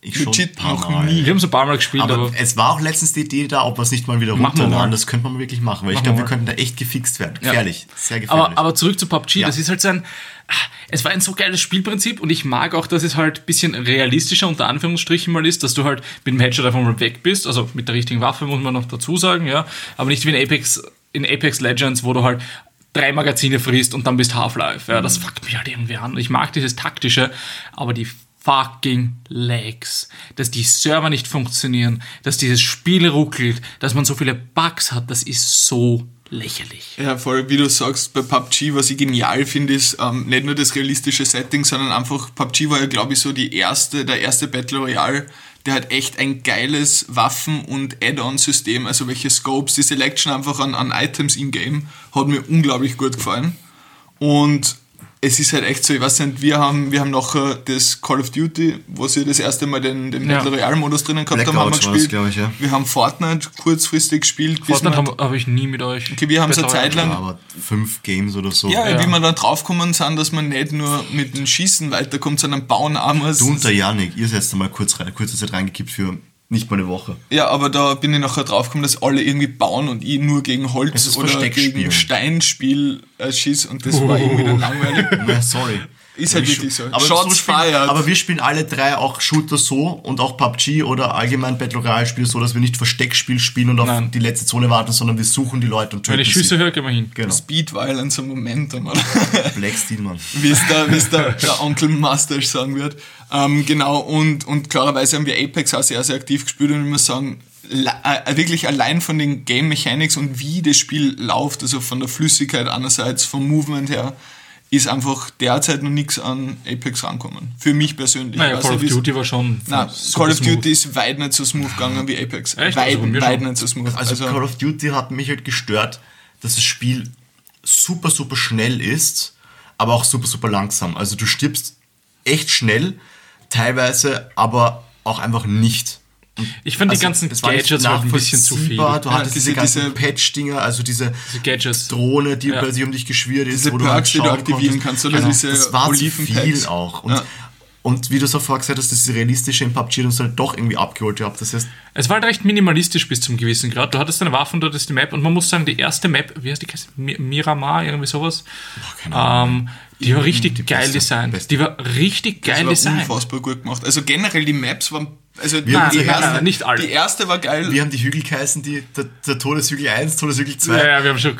Ich schon legit paar noch Mal. nie. wir haben so ein paar Mal gespielt, aber, Aber es war auch letztens die Idee da, ob wir es nicht mal wieder runterladen. Das könnte man wirklich machen, weil ich Machen glaube, wir wir könnten da echt gefixt werden. Ja. Gefährlich. Sehr gefährlich. aber, aber zurück zu PUBG, Ja. das ist halt so ein, ah, es war ein so geiles Spielprinzip und ich mag auch, dass es halt ein bisschen realistischer unter Anführungsstrichen mal ist, dass du halt mit dem Headshot einfach mal weg bist, also mit der richtigen Waffe muss man noch dazu sagen, ja, aber nicht wie in Apex, in Apex Legends, wo du halt drei Magazine frisst und dann bist Half-Life, ja, das fuckt mich halt irgendwie an. Ich mag dieses taktische, aber die fucking Lags, dass die Server nicht funktionieren, dass dieses Spiel ruckelt, dass man so viele Bugs hat, das ist so lächerlich. Ja, voll, wie du sagst, bei PUBG, was ich genial finde, ist ähm, nicht nur das realistische Setting, sondern einfach, PUBG war ja, glaube ich, so die erste, der erste Battle Royale, der hat echt ein geiles Waffen- und Add-on-System, also welche Scopes, die Selection einfach an, an Items in-game, hat mir unglaublich gut gefallen. Und es ist halt echt so, ich weiß nicht, wir haben, wir haben nachher das Call of Duty, wo sie das erste Mal den, den Ja. Battle Royale-Modus drinnen gehabt haben, Blackout haben wir war das, gespielt. ich, ja. Wir haben Fortnite kurzfristig gespielt. Fortnite wir- habe hab ich nie mit euch. Okay, wir haben so eine Zeit lang- Ja, aber fünf Games oder so. Ja, Ja. wie wir dann draufgekommen sind, dass man nicht nur mit dem Schießen weiterkommt, sondern bauen einmal. Du und der Janik, ihr seid da mal kurz rein, kurze Zeit reingekippt für nicht mal eine Woche. Ja, aber da bin ich nachher draufgekommen, dass alle irgendwie bauen und ich nur gegen Holz oder gegen Steinspiel äh, schieß und das war irgendwie dann langweilig. [laughs] Ja, sorry. Ist halt Wir wirklich so. Aber, Shots so spielen, aber wir spielen alle drei auch Shooter so und auch PUBG oder allgemein Battle Royale Spiele so, dass wir nicht Versteckspiel spielen und auf Nein. die letzte Zone warten, sondern wir suchen die Leute und töten Wenn ich Schüsse höre, gehen wir hin. Genau. Speed Violence und Momentum, oder? Black Steel, Mann. wie es der, der, der Onkel Mustache sagen wird. Ähm, genau, und, und klarerweise haben wir Apex auch sehr, sehr aktiv gespielt und ich muss sagen, äh, wirklich allein von den Game Mechanics und wie das Spiel läuft, also von der Flüssigkeit einerseits, vom Movement her, ist einfach derzeit noch nichts an Apex rankommen. Für mich persönlich. Naja, Call of Duty war schon. Nein, super Call of smooth. Duty ist weit nicht so smooth gegangen wie Apex. Echt? Weit, Also weit nicht so smooth. Also, Call of Duty hat mich halt gestört, dass das Spiel super, super schnell ist, aber auch super, super langsam. Also du stirbst echt schnell, teilweise aber auch einfach nicht. Ich fand die Also, ganzen das war nicht Gadgets halt ein bisschen zu viel. Du Ja, hattest diese- diese, ganzen diese- Patch-Dinger, also diese Diese Gadgets. Drohne, die Ja. plötzlich um dich geschwirrt ist, Diese wo du Perks, halt die du aktivieren konntest. kannst, oder Genau, diese das war zu viel auch. Und, Ja. und wie du so vorher gesagt hast, das realistische in PUBG hat uns halt doch irgendwie abgeholt gehabt. Das heißt, Es war halt recht minimalistisch bis zum gewissen Grad. Du hattest deine Waffen, du hattest die Map und man muss sagen, die erste Map, wie heißt die? geheißen? Mi- Miramar, irgendwie sowas. keine Ahnung. Ähm, die war richtig Die geil beste, designt. beste. Die war richtig das geil war designt. unfassbar gut gemacht. Also generell die Maps waren Also die, haben die, unsere erste, Nein, nein, nicht alle. die erste war geil. Wir haben die Hügel geheißen, die, der, der Todeshügel 1, Todeshügel 2. Ja, ja, wir haben schon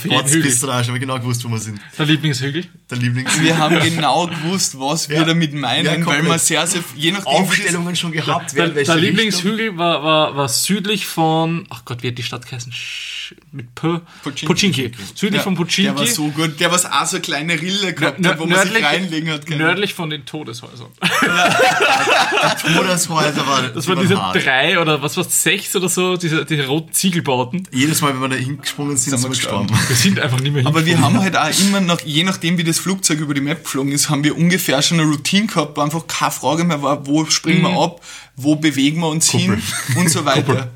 für jeden Spots Hügel. bist du da schon mal genau gewusst, wo wir sind. Der Lieblingshügel. Der Lieblings. wir haben [laughs] genau gewusst, was wir Ja. damit meinen, Ja, weil man sehr, sehr, je das- Aufstellungen schon gehabt. Der, der. Lieblingshügel war, war, war südlich von, ach Gott, wie hat die Stadt geheißen? Sch- Mit P. Pochinki. Pochinki. Südlich Ja, von Pochinki. Der war so gut. Der was auch so kleine Rille gehabt Nör- hat, wo man sich reinlegen hat können. nördlich von den Todeshäusern. [laughs] Todeshäuser war, Das waren diese hart. drei oder was war's, sechs oder so, diese, diese roten Ziegelbauten. Jedes Mal, wenn wir da hingesprungen sind, Sind wir gestorben. Wir sind einfach nicht mehr Aber wir haben halt auch immer noch, je nachdem wie das Flugzeug über die Map geflogen ist, haben wir ungefähr schon eine Routine gehabt, wo einfach keine Frage mehr war, wo springen Mhm. wir ab, wo bewegen wir uns hin und so weiter.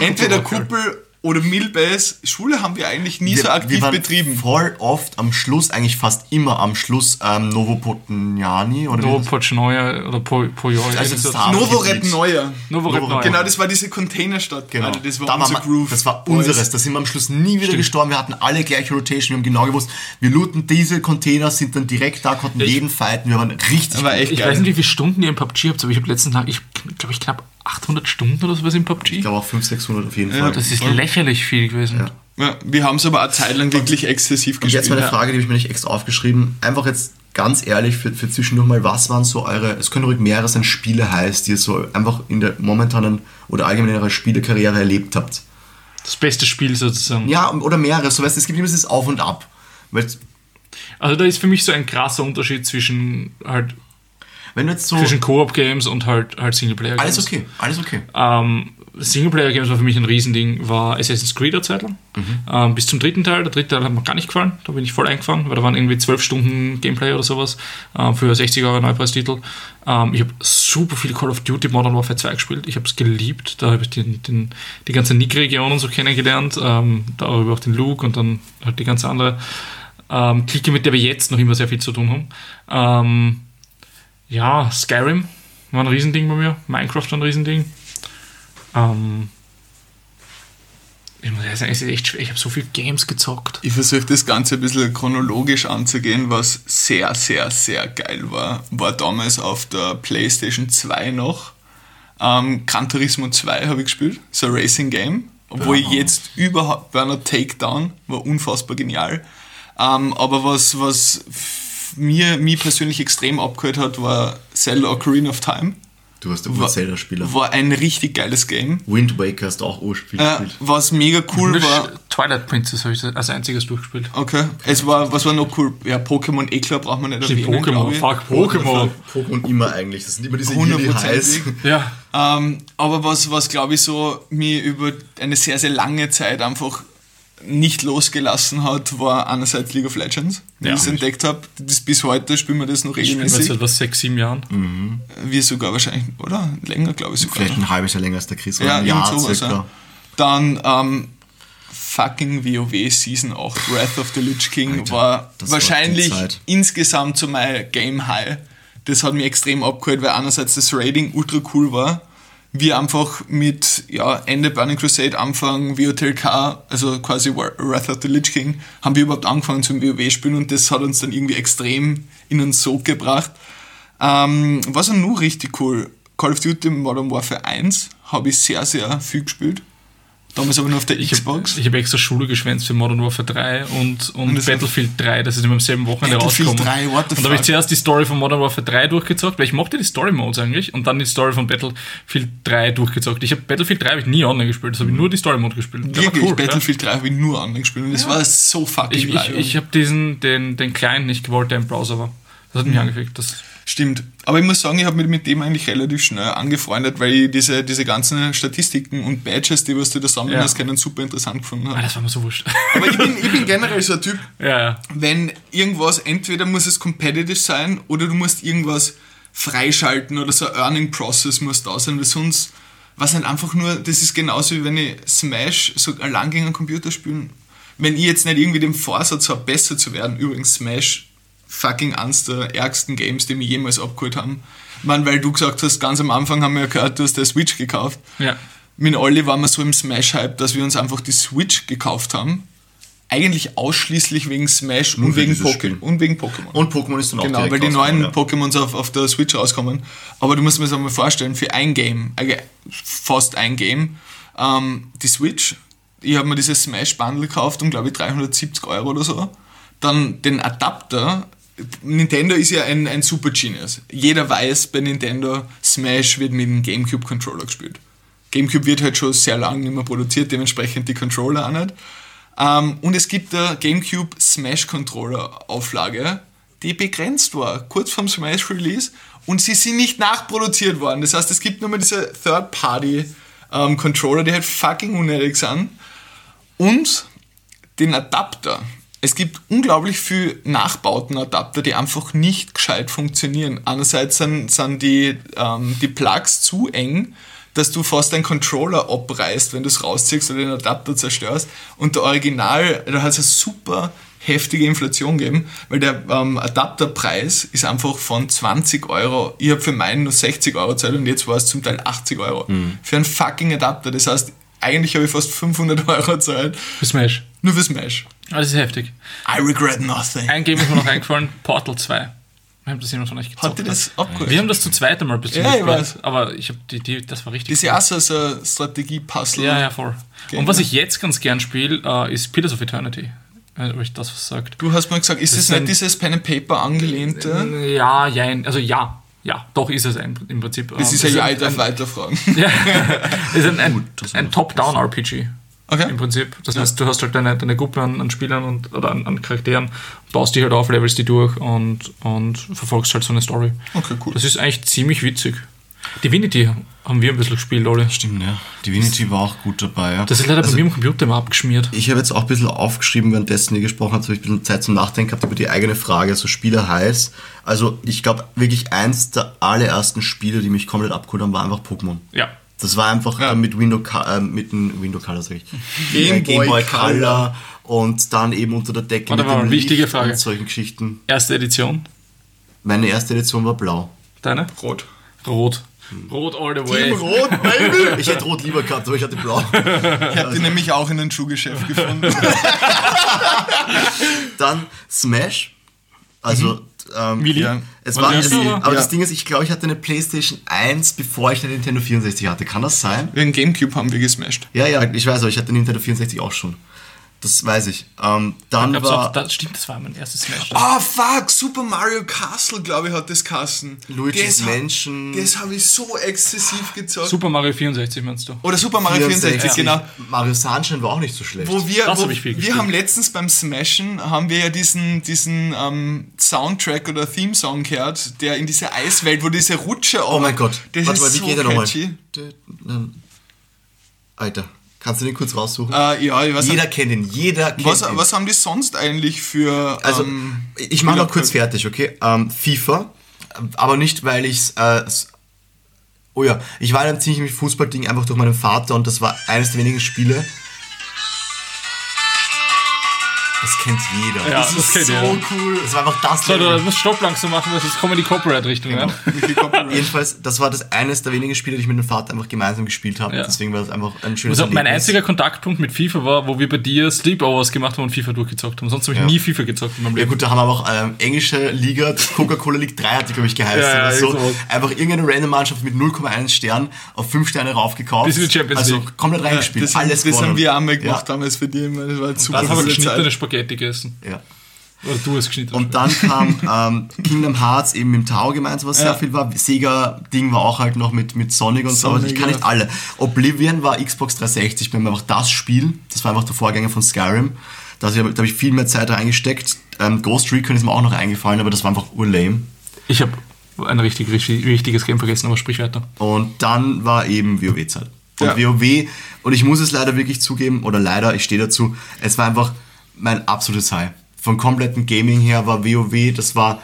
Entweder Kuppel oder Milbase. Schule haben wir eigentlich nie so aktiv waren betrieben. voll oft am Schluss, eigentlich fast immer am Schluss, ähm, Novopotniani oder wie No das- Pochneuer oder Po- Pojoi. Also das so- Hafen- Novorep gibt's Neuer. Novorep Neuer. Genau, das war diese Containerstadt. Genau. Alter, das war da unser wir- Groove. Das war Boys. unseres. Da sind wir am Schluss nie wieder gestorben. Wir hatten alle gleiche Rotation. Wir haben genau gewusst, wir looten diese Container, sind dann direkt da, konnten jeden fighten. Wir waren richtig Aber echt Ich geil. weiß nicht, wie viele Stunden ihr im PUBG habt, aber ich habe letztens, nach- ich glaube ich, knapp 800 Stunden oder sowas im PUBG. Ich glaube auch 500, 600 auf jeden Ja, Fall. Das ist lächerlich viel gewesen. Ja, wir haben es aber eine Zeit lang wirklich exzessiv Und gespielt. jetzt meine ja. Frage, die habe ich mir nicht extra aufgeschrieben. Einfach jetzt ganz ehrlich für, für zwischendurch mal, was waren so eure, es können ruhig mehrere sein Spiele heißt, die ihr so einfach in der momentanen oder allgemein in eurer Spielekarriere erlebt habt. Das beste Spiel sozusagen. Ja, oder mehrere. So weißt du, es gibt immer dieses Auf und Ab. Weil, Also da ist für mich so ein krasser Unterschied zwischen halt wenn du jetzt so. zwischen Koop-Games und halt, halt Singleplayer-Games. Alles okay, alles okay. Ähm, Singleplayer-Games war für mich ein Riesending, war Assassin's Creed eine Zeit lang. Ähm, bis zum dritten Teil. Der dritte Teil hat mir gar nicht gefallen. Da bin ich voll eingefahren, weil da waren irgendwie zwölf Stunden Gameplay oder sowas ähm, für 60 Euro Neupreistitel. Ähm, ich habe super viel Call of Duty Modern Warfare 2 gespielt. Ich habe es geliebt. Da habe ich den, den, die ganze Nick-Region und so kennengelernt. Ähm, darüber auch den Luke und dann halt die ganze andere ähm, Clique, mit der wir jetzt noch immer sehr viel zu tun haben. Ähm, ja, Skyrim war ein Riesending bei mir. Minecraft war ein Riesending. Ähm, ich muss ehrlich sagen, es ist echt schwer. Ich habe so viele Games gezockt. Ich versuche das Ganze ein bisschen chronologisch anzugehen, was sehr, sehr, sehr geil war. War damals auf der PlayStation 2 noch. Ähm, Gran Turismo 2 habe ich gespielt, so ein Racing Game. Obwohl ich jetzt überhaupt Burner Takedown war unfassbar genial. Ähm, aber was, was mir, mir persönlich extrem abgeholt hat, war Zelda Ocarina of Time. Du warst der War, Zelda-Spieler. war ein richtig geiles Game. Wind Waker hast du auch Äh, gespielt. was mega cool war. Twilight Princess habe ich als einziges durchgespielt. Okay. Es war, was war noch cool? Ja, Pokémon, eh klar, braucht man nicht erwähnen, Pokémon, fuck Pokémon. Pokémon immer eigentlich. Das sind immer diese Highs. Hundertprozentig. Ja, Ähm, aber was, was glaube ich so mir über eine sehr, sehr lange Zeit einfach nicht losgelassen hat, war einerseits League of Legends, wie Ja. ich es entdeckt habe. Bis heute spielen wir das noch ich bin regelmäßig. seit was, sechs, sieben Jahren. Wir sogar wahrscheinlich, oder? Länger, glaube ich sogar. Vielleicht ein halbes Jahr länger als der Chris. oder Ja, ein Jahr sowas. Ja. Dann ähm, fucking WoW Season 8, Wrath of the Lich King Alter, war war wahrscheinlich Zeit. insgesamt so mein Game High. Das hat mich extrem abgeholt, weil einerseits das Raiding ultra cool war. Wir einfach mit ja, Ende Burning Crusade, Anfang WOTLK, also quasi Wrath of the Lich King, haben wir überhaupt angefangen zum WoW spielen und das hat uns dann irgendwie extrem in uns Sog gebracht. Ähm, was war nur richtig cool? Call of Duty Modern Warfare 1 habe ich sehr, sehr viel gespielt. Damals aber nur auf der Ich Xbox. habe ich hab extra Schule geschwänzt für Modern Warfare 3 und, und, Und Battlefield 3, das ist immer am selben Wochenende rausgekommen. 3, what the und da habe ich zuerst die Story von Modern Warfare 3 durchgezockt, weil ich mochte die Story Modes eigentlich und dann die Story von Battlefield 3 durchgezockt. Ich habe Battlefield 3 habe ich nie online gespielt, das habe ich nur die Story Mode gespielt. Wirklich, cool, ja. Battlefield 3 habe ich nur online gespielt und das war so fucking Ich, ich, geil. ich habe diesen, den, den Client nicht gewollt, der im Browser war. Das hat Mhm. mich angefickt. Das, Stimmt. Aber ich muss sagen, ich habe mich mit dem eigentlich relativ schnell angefreundet, weil ich diese, diese ganzen Statistiken und Badges, die was du da sammeln Ja. hast, können, super interessant gefunden ah, habe. das war mir so wurscht. Aber ich bin, ich bin generell so ein Typ, [laughs] ja, wenn irgendwas, entweder muss es competitive sein oder du musst irgendwas freischalten oder so ein Earning Process muss da sein, weil sonst, was nicht einfach nur, das ist genauso wie wenn ich Smash so allein gegen einen Computer spielen. Wenn ich jetzt nicht irgendwie den Vorsatz habe, besser zu werden, übrigens Smash fucking eins der ärgsten Games, die mich jemals abgeholt haben. Ich meine, weil du gesagt hast, ganz am Anfang haben wir ja gehört, du hast der Switch gekauft. Ja. Mit Olli waren wir so im Smash-Hype, dass wir uns einfach die Switch gekauft haben eigentlich ausschließlich wegen Smash und für wegen, und wegen Pokémon. Und Pokémon ist dann auch Genau, weil die neuen ja. Pokémons auf, auf der Switch rauskommen. Aber du musst mir das einmal vorstellen, für ein Game, also fast ein Game, ähm, die Switch, ich habe mir dieses Smash Bundle gekauft um, glaube ich, 370 Euro oder so. Dann den Adapter. Nintendo ist ja ein, ein Super Genius. Jeder weiß bei Nintendo, Smash wird mit dem GameCube Controller gespielt. GameCube wird halt schon sehr lange nicht mehr produziert, dementsprechend die Controller auch nicht. Ähm, und es gibt eine GameCube Smash Controller Auflage, die begrenzt war, kurz vorm Smash Release, und sie sind nicht nachproduziert worden. Das heißt, es gibt nur mal diese Third-Party ähm, die halt fucking unnötig sind. Und den Adapter. Es gibt unglaublich viel Nachbauten-Adapter, die einfach nicht gescheit funktionieren. Einerseits sind, sind die, ähm, die Plugs zu eng, dass du fast deinen Controller abreißt, wenn du es rausziehst oder den Adapter zerstörst. Und der Original, da hat es eine super heftige Inflation gegeben, weil der ähm, Adapterpreis ist einfach von 20 Euro. Ich habe für meinen nur 60 Euro gezahlt und jetzt war es zum Teil 80 Euro. Für einen fucking Adapter. Das heißt, eigentlich habe ich fast 500 Euro gezahlt. Für Smash. Nur für Smash. Ah, Das ist heftig. I regret nothing. Ein Game ist mir noch eingefallen, Portal 2. Wir haben das jemand von euch gezockt. Hat dir das abgeholt? Wir haben das zu zweit einmal bis zum Ja, ich gespielt, weiß. Aber ich habe die, die, das war richtig. Das ist ja auch so ein Strategie-Puzzle. Ja, ja, voll. Genau. Und was ich jetzt ganz gern spiele, äh, ist Pillars of Eternity. Wenn euch das was sagt. Du hast mal gesagt, ist das, ist nicht ein- dieses Pen and Paper angelehnte? Ja, jein. Also ja. Ja, doch ist es ein, im Prinzip. Das Ähm, ist ja es ja, [laughs] ein, ich darf weiterfragen. ja, es ist ein, ein, das ein Top-Down-RPG. Okay. Im Prinzip. Das heißt, du hast halt deine, deine Gruppe an, an Spielern und, oder an, an Charakteren, baust die halt auf, levelst die durch und, und verfolgst halt so eine Story. Okay, cool. Das ist eigentlich ziemlich witzig. Divinity haben wir ein bisschen gespielt, Olli. Stimmt, ja. Divinity war auch gut dabei, ja. Das ist leider Also, bei mir am Computer immer abgeschmiert. Ich habe jetzt auch ein bisschen aufgeschrieben, währenddessen ihr gesprochen habt, habe ich ein bisschen Zeit zum Nachdenken gehabt über die eigene Frage, so Spieler heiß. Also ich glaube wirklich eins der allerersten Spiele, die mich komplett abgeholt haben, war einfach Pokémon. Ja. Das war einfach Ja. äh, mit Window äh, mit dem Window Color sag ich. Game Äh, Game Boy Boy Color. Color und dann eben unter der Decke Warte mit mal, dem wichtige Licht Frage. und solchen Geschichten. Erste Edition. Meine erste Edition war blau. Deine? Rot. Rot. Rot all the way. Team Rot, [laughs] Baby! Ich hätte rot lieber gehabt, aber ich hatte blau. Ich habe die nämlich auch in einem Schuhgeschäft gefunden. [laughs] Dann Smash. Also, ähm, Willi? Ja. Es war, es, aber Ja. das Ding ist, ich glaube, ich hatte eine PlayStation 1, bevor ich eine Nintendo 64 hatte. Kann das sein? Den Gamecube haben wir gesmashed. Ja, ja, ich weiß, aber ich hatte eine Nintendo 64 auch schon. Das weiß ich. Ähm, dann Ich hab's war auch, das, stimmt, das war mein erstes Smash. Ah, fuck! Super Mario Castle, glaube ich, hat das Kassen. Luigi's das Mansion. Das habe ich so exzessiv gezockt. Super Mario 64 meinst du? Oder Super Mario 64, genau. Mario Sunshine war auch nicht so schlecht. Wo wir, Das wo, hab ich viel wir gespielt. haben letztens beim Smashen haben wir ja diesen, diesen ähm, Soundtrack oder Theme-Song gehört, der in dieser Eiswelt, wo diese Rutsche oh mein Gott. das Warte ist mal, wie so geht der nochmal? Alter, kannst du den kurz raussuchen? Äh, ja, jeder nicht. kennt ihn, jeder kennt Was, ihn. was haben die sonst eigentlich für. Also, ähm, ich mache noch kurz fertig, okay? Ähm, FIFA, aber nicht, weil ich äh, Oh ja, ich war in einem ziemlich Fußballding einfach durch meinen Vater und das war eines der wenigen Spiele. Das kennt jeder. Ja, das, das ist kennt so jeder. cool. Das war einfach das So, Level. du musst Stopp langsam machen, weil sonst kommen die Copyright-Richtung. Ja? [laughs] Mickey Copyright. Jedenfalls, das war das eines der wenigen Spiele, die ich mit dem Vater einfach gemeinsam gespielt habe. Ja. Deswegen war das einfach ein schönes Also mein Erlebnis. einziger Kontaktpunkt mit FIFA war, wo wir bei dir Sleepovers gemacht haben und FIFA durchgezockt haben. Sonst habe ich Ja. nie FIFA gezockt in meinem Ja Leben. gut, da haben wir auch ähm, englische Liga, Coca-Cola League 3 hat die, glaube ich, geheißen. Ja, ja, oder so. Einfach irgendeine random Mannschaft mit 0,1 Sternen auf 5 Sterne raufgekauft. Bis in die Champions also League. komplett reingespielt. Das, haben- alles das haben wir auch mal gemacht Ja. damals für die. Das war super Dann haben wir coole geschnittene Zeit. Spaghetti gegessen. Ja. Oder du hast geschnitten. Und dann kam ähm, Kingdom Hearts eben im Tau gemeinsam, was sehr Ja. viel war. Sega-Ding war auch halt noch mit, mit Sonic und so. aber Sonic, Ich kann nicht alle. Oblivion war Xbox 360, bei mir einfach das Spiel. Das war einfach der Vorgänger von Skyrim. Da habe ich, da hab ich viel mehr Zeit reingesteckt. Ähm, Ghost Recon ist mir auch noch eingefallen, aber das war einfach urlame. ich habe ein richtig, richtig wichtiges Game vergessen, aber sprich weiter. Und dann war eben WoW-Zeit. Und Ja. WoW, und ich muss es leider wirklich zugeben, oder leider, ich stehe dazu, es war einfach mein absolutes High. Von kompletten Gaming her war WoW, das war,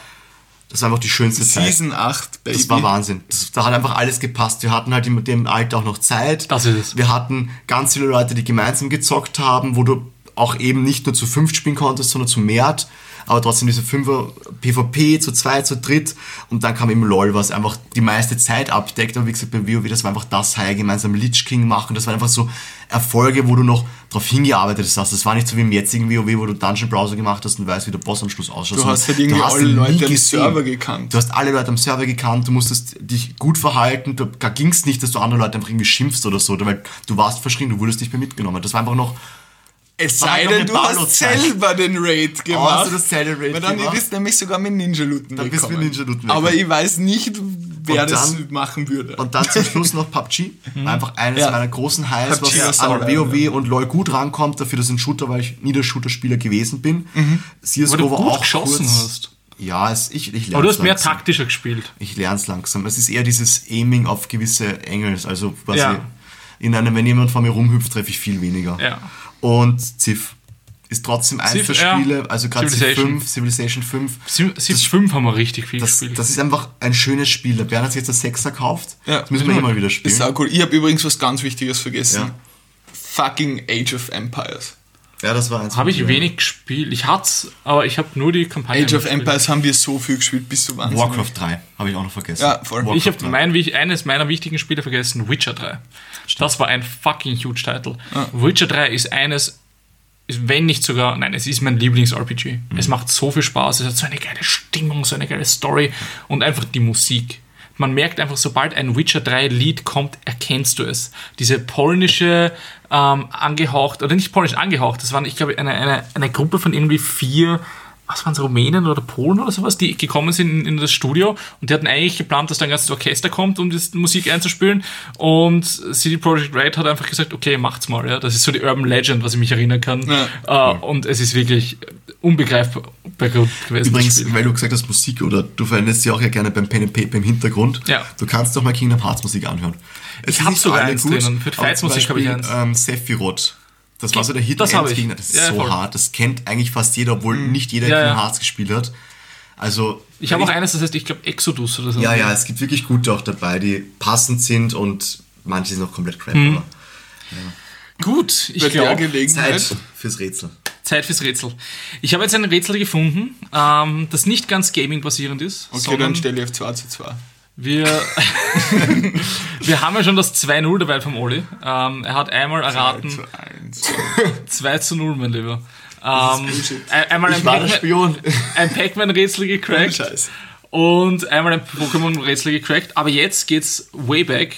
das war einfach die schönste Zeit. Season 8, Baby. Das war Wahnsinn. Das, da hat einfach alles gepasst. Wir hatten halt in dem Alter auch noch Zeit. Das ist es. Wir hatten ganz viele Leute, die gemeinsam gezockt haben, wo du auch eben nicht nur zu fünft spielen konntest, sondern zu mehrt. Aber trotzdem diese Fünfer PvP zu zweit, zu dritt und dann kam eben LOL, was einfach die meiste Zeit abdeckt, aber wie gesagt, bei WoW, das war einfach das High, gemeinsam Lich King machen, das waren einfach so Erfolge, wo du noch drauf hingearbeitet hast. Das war nicht so wie im jetzigen WoW, wo du Dungeon Browser gemacht hast und weißt, wie der Boss am Schluss ausschaut. Du hast halt irgendwie alle Leute am. Server gekannt. Du hast alle Leute am Server gekannt, du musstest dich gut verhalten, du, da ging es nicht, dass du andere Leute einfach irgendwie schimpfst oder so, weil du warst verschrien, du wurdest nicht mehr mitgenommen. Das war einfach noch, Es War sei denn, du hast selber den Raid gemacht. hast du das selber Raid Weil dann gemacht? bist du nämlich sogar mit Ninja-Looten Dann bist du mit weggekommen. Ninja-Looten Aber ich weiß nicht, wer Und das dann- machen würde. Und dann zum Schluss noch PUBG. Einfach eines Ja. meiner großen Highs, PUBG war was an WoW und LoL gut rankommt, dafür, dass ein Shooter, weil ich nie der Shooter-Spieler gewesen bin. CSGO Weil du gut auch geschossen kurz. hast. Ja, es, ich, ich Aber du hast mehr langsam. taktischer gespielt. Ich lerne es langsam. Es ist eher dieses Aiming auf gewisse Engels. Also quasi Ja. in einem, wenn jemand vor mir rumhüpft, treffe ich viel weniger. Ja. Und Civ ist trotzdem eins Civ, der ja. Spiele, also gerade Civ Civilization. 5, Civilization 5. Civ Civ 5 haben wir richtig viel Das, gespielt. das ist einfach ein schönes Spiel. Der Bernd hat sich jetzt das Sechser gekauft. Ja. Das müssen wir mal wieder Das spielen. ist auch cool. Ich habe übrigens was ganz Wichtiges vergessen. Ja. Fucking Age of Empires. Ja, das war eins. habe ich wenig gespielt. Ich hat's, aber ich habe nur die Kampagne. Age of gespielt. Empires haben wir so viel gespielt, bist du wahnsinnig. Warcraft 3 habe ich auch noch vergessen. Ja, voll. Warcraft Ich habe 3. mein, eines meiner wichtigen Spiele vergessen, Witcher 3. Das war ein fucking huge Title. Witcher 3 ist eines, ist, wenn nicht sogar, nein, es ist mein Lieblings-RPG. Es macht so viel Spaß, es hat so eine geile Stimmung, so eine geile Story und einfach die Musik. Man merkt einfach, sobald ein Witcher 3 Lied kommt, erkennst du es. Diese polnische, ähm, angehaucht, oder nicht polnisch angehaucht, das waren, ich glaube, eine, eine, eine Gruppe von irgendwie vier was waren es, Rumänen oder Polen oder sowas, die gekommen sind in, in das Studio und die hatten eigentlich geplant, dass da ein ganzes Orchester kommt, um die Musik einzuspielen und CD Projekt Red hat einfach gesagt, okay, macht's mal, ja. Das ist so die Urban Legend, was ich mich erinnern kann. Ja. Äh, und es ist wirklich unbegreifbar gut gewesen. Übrigens, weil du gesagt hast Musik oder du verwendest sie auch ja gerne beim Pen and Paper im Hintergrund. Ja. Du kannst doch mal Kingdom Hearts Musik anhören. Es Ich ist hab nicht sogar eins drinnen. Für Fights-Musik zum hab ich eins. Ähm, Sephiroth. Das war so der Hit Das ich. Gegner. Das ist Ja, so voll. hart. Das kennt eigentlich fast jeder, obwohl nicht jeder Ja, Kingdom ja. Hearts gespielt hat. Also ich habe auch eines, das heißt, ich glaube Exodus oder so. ja, ja, es gibt wirklich gute auch dabei, die passend sind und manche sind auch komplett crap. Mhm. Gut, ich Bei der glaube, Gelegenheit. Zeit fürs Rätsel. Zeit fürs Rätsel. Ich habe jetzt ein Rätsel gefunden, ähm, das nicht ganz Gaming-basierend ist. Okay, dann stelle ich auf 2 zu 2. Wir, [laughs] wir haben ja schon das 2-0 dabei vom Oli. Ähm, er hat einmal erraten, 1. 2 zu 0, mein Lieber. Ähm, ein- einmal ein Pac-Man- ein Pac-Man-Rätsel gecrackt Scheiß. und einmal ein Pokémon-Rätsel gecrackt. Aber jetzt geht's way back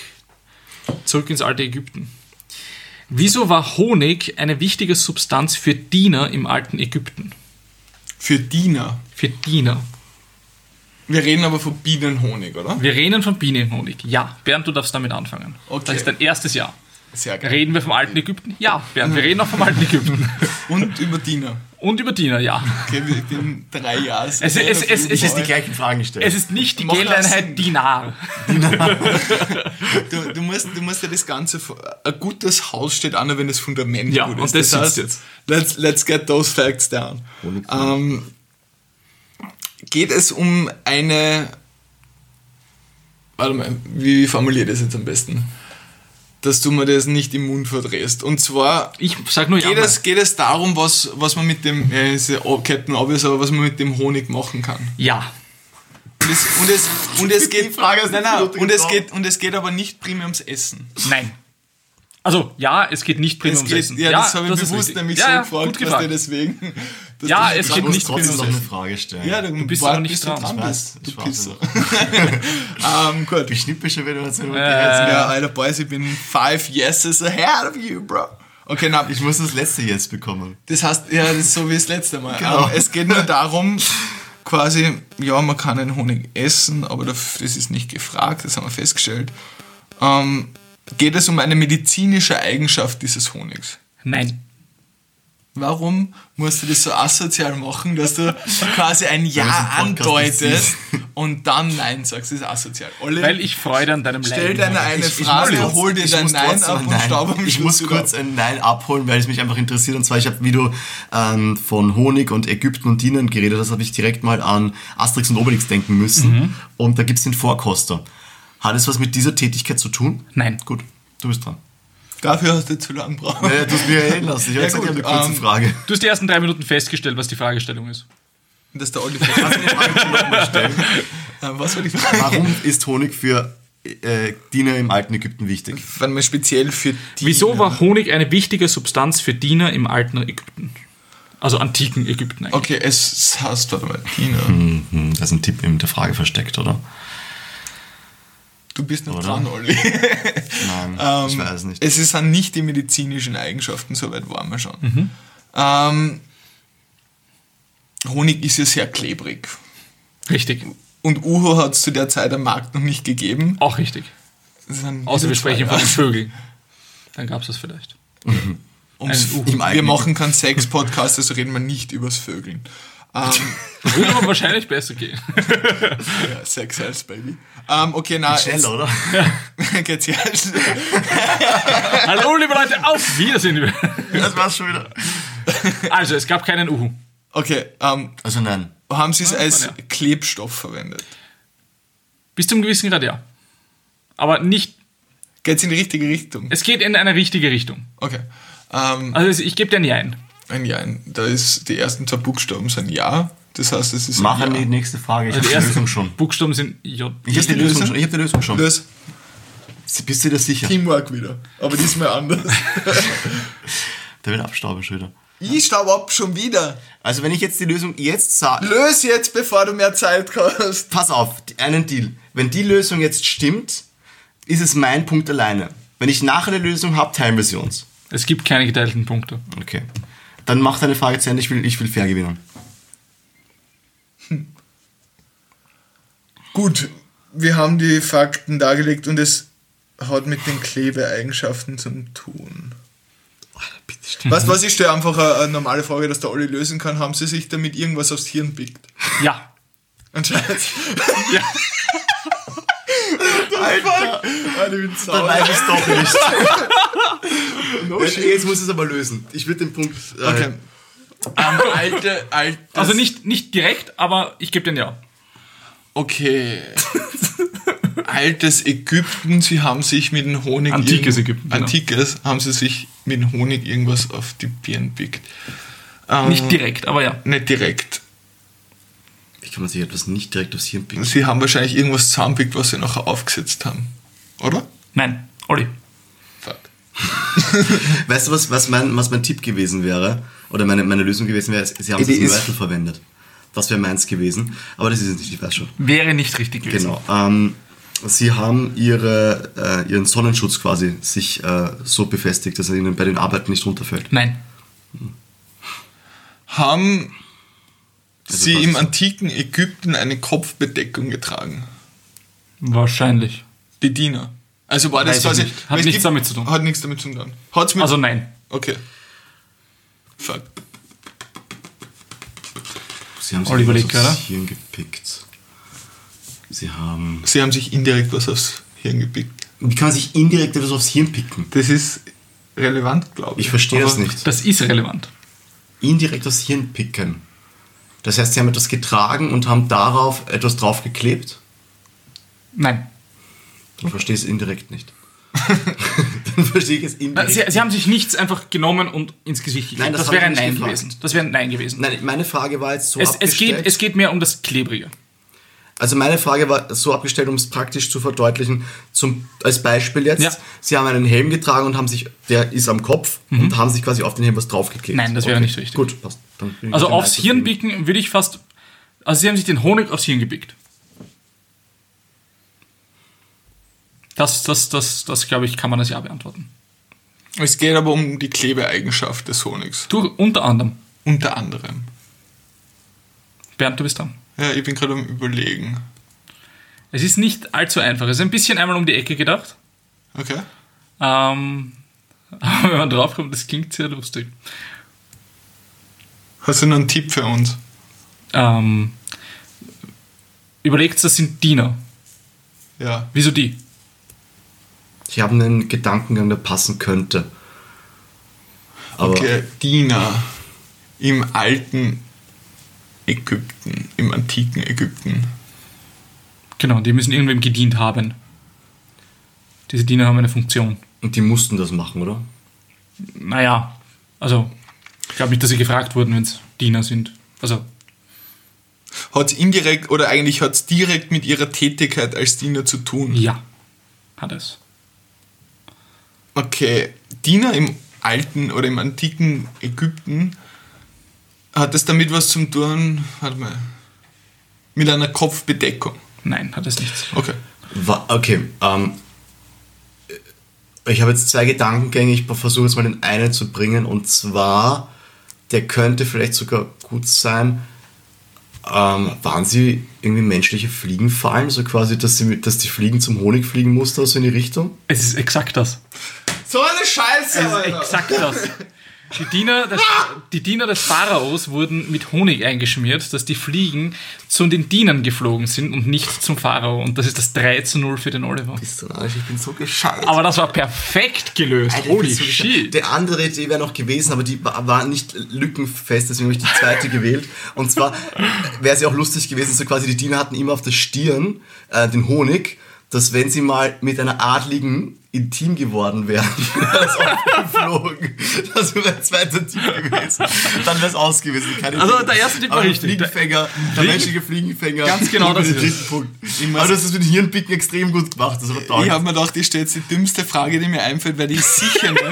zurück ins alte Ägypten. Wieso war Honig eine wichtige Substanz für Diener im alten Ägypten? Für Diener. Für Diener. Wir reden aber von Bienenhonig, oder? Wir reden von Bienenhonig. Ja, Bernd, du darfst damit anfangen. Okay. Das ist dein erstes Jahr. Sehr geil. Reden wir vom alten Ägypten? Ja, Bernd, wir reden auch vom alten Ägypten. [laughs] Und über Diener. Und über Diener, ja. Okay, wir bin drei Jahre. Es, es, es, es, Ich ist die gleichen Fragen gestellt. es ist nicht die Macht Geldeinheit Sinn. Dinar. Du, du, musst, du musst ja das Ganze. Ein gutes Haus steht an, wenn das Fundament Ja, gut und ist. das sitzt heißt, jetzt. Let's, let's get those facts down. Ähm, geht es um eine. Warte mal, wie formuliere ich das jetzt am besten? Dass du mir das nicht im Mund verdrehst. Und zwar Ich sag nur ja. geht es, geht es darum, was, was man mit dem, ja, ist ja Captain Obvious, aber was man mit dem Honig machen kann. Ja. Und es, und es, und es geht, Frage nein, nein, und es geht, und es geht aber nicht primär ums Essen. Nein. Also, ja, es geht nicht primär Es ums geht, Essen. ja, das habe ich bewusst richtig. nämlich ja, so ja, gefragt, was gefragt. deswegen. Dass Ja, du es das geht muss nicht trotzdem noch eine. Frage stellen. Ja, du bist wart, aber nicht bis du dran. dran Ich weiß, bist. Du ich weiß Pisser. ja. ähm, gut. Ich schnippe schon wieder so. Äh, Ja, Alter, Boys, ich bin five yeses ahead of you, bro. Okay, na, Ich muss das letzte jetzt bekommen. Das heißt, ja, das ist so wie das letzte Mal. Genau. Ähm, es geht nur darum, quasi, ja, man kann den Honig essen, aber das das ist nicht gefragt, das haben wir festgestellt. Ähm, geht es um eine medizinische Eigenschaft dieses Honigs? Nein. Warum musst du das so asozial machen, dass du [laughs] quasi ein Ja andeutest [laughs] und dann Nein sagst? Das ist asozial. Olli, Weil ich Freude an deinem stell Leiden deine eine Ich- ich Frage, muss- hol dir ich dein Nein ab und staub am Ich Schluss muss kurz ein Nein abholen, weil es mich einfach interessiert. Und zwar, ich habe, wie du ähm, von Honig und Ägypten und Dienen geredet hast, habe ich direkt mal an Asterix und Obelix denken müssen. Mhm. Und da gibt es den Vorkoster. Hat es was mit dieser Tätigkeit zu tun? Nein. Gut, du bist dran. Dafür hast du zu lange gebraucht. Ja, du hast mir reden lassen. Ich habe Ja, gesagt, ich gut, habe eine kurze ähm, Frage. Du hast die ersten drei Minuten festgestellt, was die Fragestellung ist. Dass der Olli äh, Was war die Frage? Warum ist Honig für äh, Diener im alten Ägypten wichtig? Wenn man speziell für die. Wieso war Honig eine wichtige Substanz für Diener im alten Ägypten? Also antiken Ägypten eigentlich. Okay, es heißt, warte mal, Tina. Hm, da ist ein Tipp in der Frage versteckt, oder? Du bist noch Oder? dran, Olli. Nein, [laughs] ich weiß nicht. Es sind nicht die medizinischen Eigenschaften, soweit waren wir schon. Mhm. Ähm, Honig ist ja sehr klebrig. Richtig. Und Uho hat es zu der Zeit am Markt noch nicht gegeben. Auch richtig. Außer wir sprechen von den [laughs] Vögeln. Dann gab es das vielleicht. Ums, Uhu. Im wir machen keinen Sex-Podcast, also reden wir nicht übers Vögeln. Ähm, [laughs] Würde aber wahrscheinlich besser gehen. ja, Sex sells, Baby. Ähm, okay, na, [laughs] Schnell, oder? geht's ja. Hallo, liebe Leute, auf Wiedersehen. Das war's schon wieder. Also, es gab keinen Uhu. Okay, ähm, Also nein. haben sie es als ja. Klebstoff verwendet? Bis zum gewissen Grad ja. Aber nicht, Geht's in die richtige Richtung? es geht in eine richtige Richtung. Okay. Ähm, Also, ich gebe dir ein Jein. Ein Ja, ein- da ist die ersten zwei Buchstaben sind Ja. Das heißt, es ist Mach ein an die Ja. nächste Frage. Ich Also, habe die Lösung schon. Buchstaben sind J. Ich habe die, die Lösung schon. Ich hab die Lösung schon. Das Bist du dir sicher? Teamwork wieder. Aber diesmal anders. [laughs] Der will abstauben schon wieder. ich staub ab schon wieder. Also wenn ich jetzt die Lösung jetzt sage, Löse jetzt, bevor du mehr Zeit hast. pass auf, einen Deal. Wenn die Lösung jetzt stimmt, ist es mein Punkt alleine. Wenn ich nachher eine Lösung habe, teilen wir sie uns. Es gibt keine geteilten Punkte. Okay. Dann mach deine Frage zu Ende. Ich will, ich will fair gewinnen. Gut, wir haben die Fakten dargelegt und es hat mit den Klebeeigenschaften zu tun. Was, was ich stelle einfach eine, eine normale Frage, dass der Olli lösen kann. Haben sie sich damit irgendwas aufs Hirn pickt? Ja. Anscheinend. ja. Alter, Alter, ich bin dann weiß ich es doch nicht. [laughs] jetzt muss es aber lösen. Ich würde den Punkt... Äh, Okay. Ähm, alte, alte. Also nicht, nicht direkt, aber ich gebe dir ein Ja. Okay. Altes Ägypten, sie haben sich mit dem Honig. Antikes Ägypten, genau. Antikes haben sie sich mit dem Honig irgendwas auf die Birnen pickt. Ähm, Nicht direkt, aber ja. Nicht direkt. Wie kann man sich etwas nicht direkt aufs Hirn picken? Sie haben wahrscheinlich irgendwas zusammenpickt, was sie nachher aufgesetzt haben. Oder? Nein. Olli. Fuck. [laughs] [laughs] Weißt du, was, was, mein, was mein Tipp gewesen wäre? Oder meine, meine Lösung gewesen wäre? Sie haben es als Mörtel verwendet. Das wäre meins gewesen. Aber das ist es nicht, ich weiß schon. Wäre nicht richtig gewesen. Genau. Ähm, sie haben ihre, äh, ihren Sonnenschutz quasi sich äh, so befestigt, dass er ihnen bei den Arbeiten nicht runterfällt. Nein. Haben Also sie was im antiken Ägypten eine Kopfbedeckung getragen? Wahrscheinlich. Die Diener. Also war das Weiß quasi. nicht. Hat es nichts damit zu tun. Hat nichts damit zu tun. Hat's mit. Also nein. Okay. Fuck. Sie haben sich Oliver etwas Lick, aufs? Hirn gepickt. Sie haben... Sie haben sich indirekt was aufs Hirn gepickt. Wie kann man sich indirekt etwas aufs Hirn picken? Das ist relevant, glaube ich. Ich verstehe das Aber nicht. Das ist relevant. Indirekt aufs Hirn picken. Das heißt, sie haben etwas getragen und haben darauf etwas draufgeklebt? Nein. Ich verstehe es indirekt nicht. Dann verstehe ich es indirekt. [laughs] Sie, sie haben sich nichts einfach genommen und ins Gesicht geklebt. Nein, das das wäre ich ein Nein gefragt. gewesen. Das wäre ein Nein gewesen. Nein, meine Frage war jetzt so es, es, geht, es geht mehr um das Klebrige. Also meine Frage war so abgestellt, um es praktisch zu verdeutlichen. Zum, als Beispiel jetzt, Ja. Sie haben einen Helm getragen und haben sich, der ist am Kopf und haben sich quasi auf den Helm was draufgeklebt. Mhm. Nein, das wäre nicht richtig. Gut, passt. Also aufs. Hirn bicken würde ich fast. Also sie haben sich den Honig aufs Hirn gebickt. Das, das, das, das glaube ich, kann man als Ja beantworten. Es geht aber um die Klebeeigenschaft des Honigs. Du, unter anderem. Unter anderem. Bernd, du bist dran. Ja, ich bin gerade am Überlegen. Es ist nicht allzu einfach. Es ist ein bisschen einmal um die Ecke gedacht. Okay. Ähm, [laughs] aber wenn man draufkommt, das klingt sehr lustig. Hast du noch einen Tipp für uns? Ähm, überlegt, das sind Diener. Ja. Wieso die? Ich habe einen Gedankengang, der passen könnte. Aber Okay, Diener im alten Ägypten, im antiken Ägypten. Genau, die müssen irgendwem gedient haben. Diese Diener haben eine Funktion. und die mussten das machen, oder? Naja, also, ich glaube nicht, dass sie gefragt wurden, wenn es Diener sind. Also, hat indirekt oder eigentlich hat es direkt mit ihrer Tätigkeit als Diener zu tun. Ja, hat es. Okay, Diener im alten oder im antiken Ägypten hat es damit was zum tun, warte mal, mit einer Kopfbedeckung. Nein, hat es nichts. Okay. Wa- Okay, ähm, ich habe jetzt zwei Gedankengänge, ich versuche jetzt mal den einen zu bringen und zwar, der könnte vielleicht sogar gut sein, ähm, waren sie irgendwie menschliche Fliegenfallen, so quasi, dass, sie, mit- dass die Fliegen zum Honig fliegen mussten, so in die Richtung? Es ist exakt das. So eine Scheiße! Es ist Alter. exakt das. [laughs] Die Diener, des, die Diener des Pharaos wurden mit Honig eingeschmiert, dass die Fliegen zu den Dienern geflogen sind und nicht zum Pharao. Und das ist das 3 zu 0 für den Oliver. Bist du narrisch? Ich bin so gescheit. Aber das war perfekt gelöst. Alter, Holy so shit. Der andere Idee wäre noch gewesen, aber die war war nicht lückenfest, deswegen habe ich die zweite [laughs] gewählt. Und zwar wäre sie auch lustig gewesen, so quasi die Diener hatten immer auf der Stirn äh, den Honig, dass wenn sie mal mit einer Adligen intim geworden wären, [laughs] wäre das aufgeflogen. Das wäre ein zweiter Tipp gewesen. Dann wäre es aus gewesen. Keine Also, der erste Tipp war richtig. Fliegenfänger, der menschliche Fliegenfänger. Ganz genau das ist. Punkt. Aber das ist mit den Hirnpicken extrem gut gemacht. Das war toll. Ich habe mir gedacht, ich stelle jetzt die dümmste Frage, die mir einfällt, weil ist sicher nicht.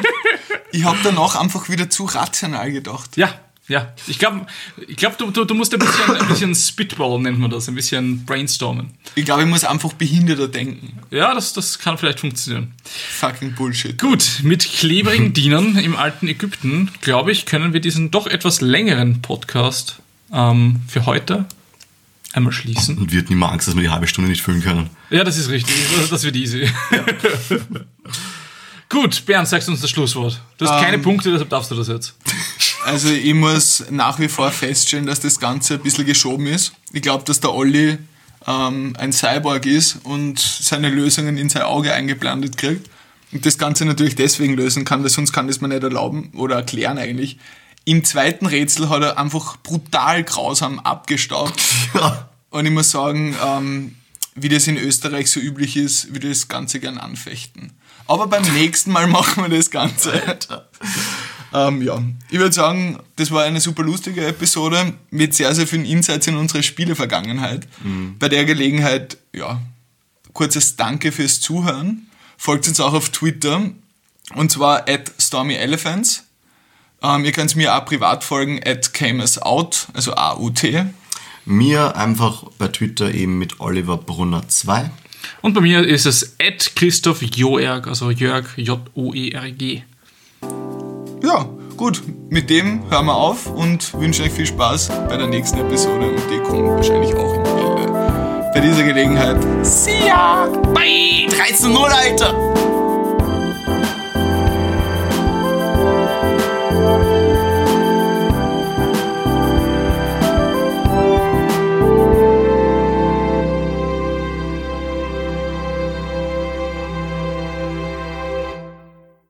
Ich habe danach einfach wieder zu rational gedacht. Ja, ja. Ich glaube, ich glaub, du, du, du musst ein bisschen, ein bisschen Spitball, nennt man das, ein bisschen brainstormen. Ich glaube, ich muss einfach behinderter denken. Ja, das, das kann vielleicht funktionieren. Fucking Bullshit. Gut, mit klebrigen [laughs] Dienern im alten Ägypten, glaube ich, können wir diesen doch etwas längeren Podcast ähm, für heute einmal schließen. Und wird niemand Angst, dass wir die halbe Stunde nicht füllen können. Ja, das ist richtig. Das- wird easy. [laughs] Gut, Bernd, sagst du uns das Schlusswort. Du hast keine Ähm. Punkte, deshalb darfst du das jetzt. Also ich muss nach wie vor feststellen, dass das Ganze ein bisschen geschoben ist. Ich glaube, dass der Olli ähm, ein Cyborg ist und seine Lösungen in sein Auge eingeblendet kriegt. Und das Ganze natürlich deswegen lösen kann, weil sonst kann das man nicht erlauben oder erklären eigentlich. Im zweiten Rätsel hat er einfach brutal grausam abgestaubt. [laughs] Ja. Und ich muss sagen, ähm, wie das in Österreich so üblich ist, würde ich das Ganze gern anfechten. Aber beim nächsten Mal [laughs] machen wir das Ganze. Ähm, ja, ich würde sagen, das war eine super lustige Episode mit sehr, sehr vielen Insights in unsere Spielevergangenheit. Bei der Gelegenheit, ja, kurzes Danke fürs Zuhören. Folgt uns auch auf Twitter und zwar at StormyElephants. Ähm, ihr könnt mir auch privat folgen at CameUsOut, also A-U-T. Mir einfach bei Twitter eben mit Oliver Brunner 2. Und bei mir ist es Ed Christoph Joerg, also Jörg J-O-E-R-G. Ja, gut, mit dem hören wir auf und wünschen euch viel Spaß bei der nächsten Episode und die kommt wahrscheinlich auch in Welle. Bei dieser Gelegenheit, see ya! Bye! 13-0, Alter!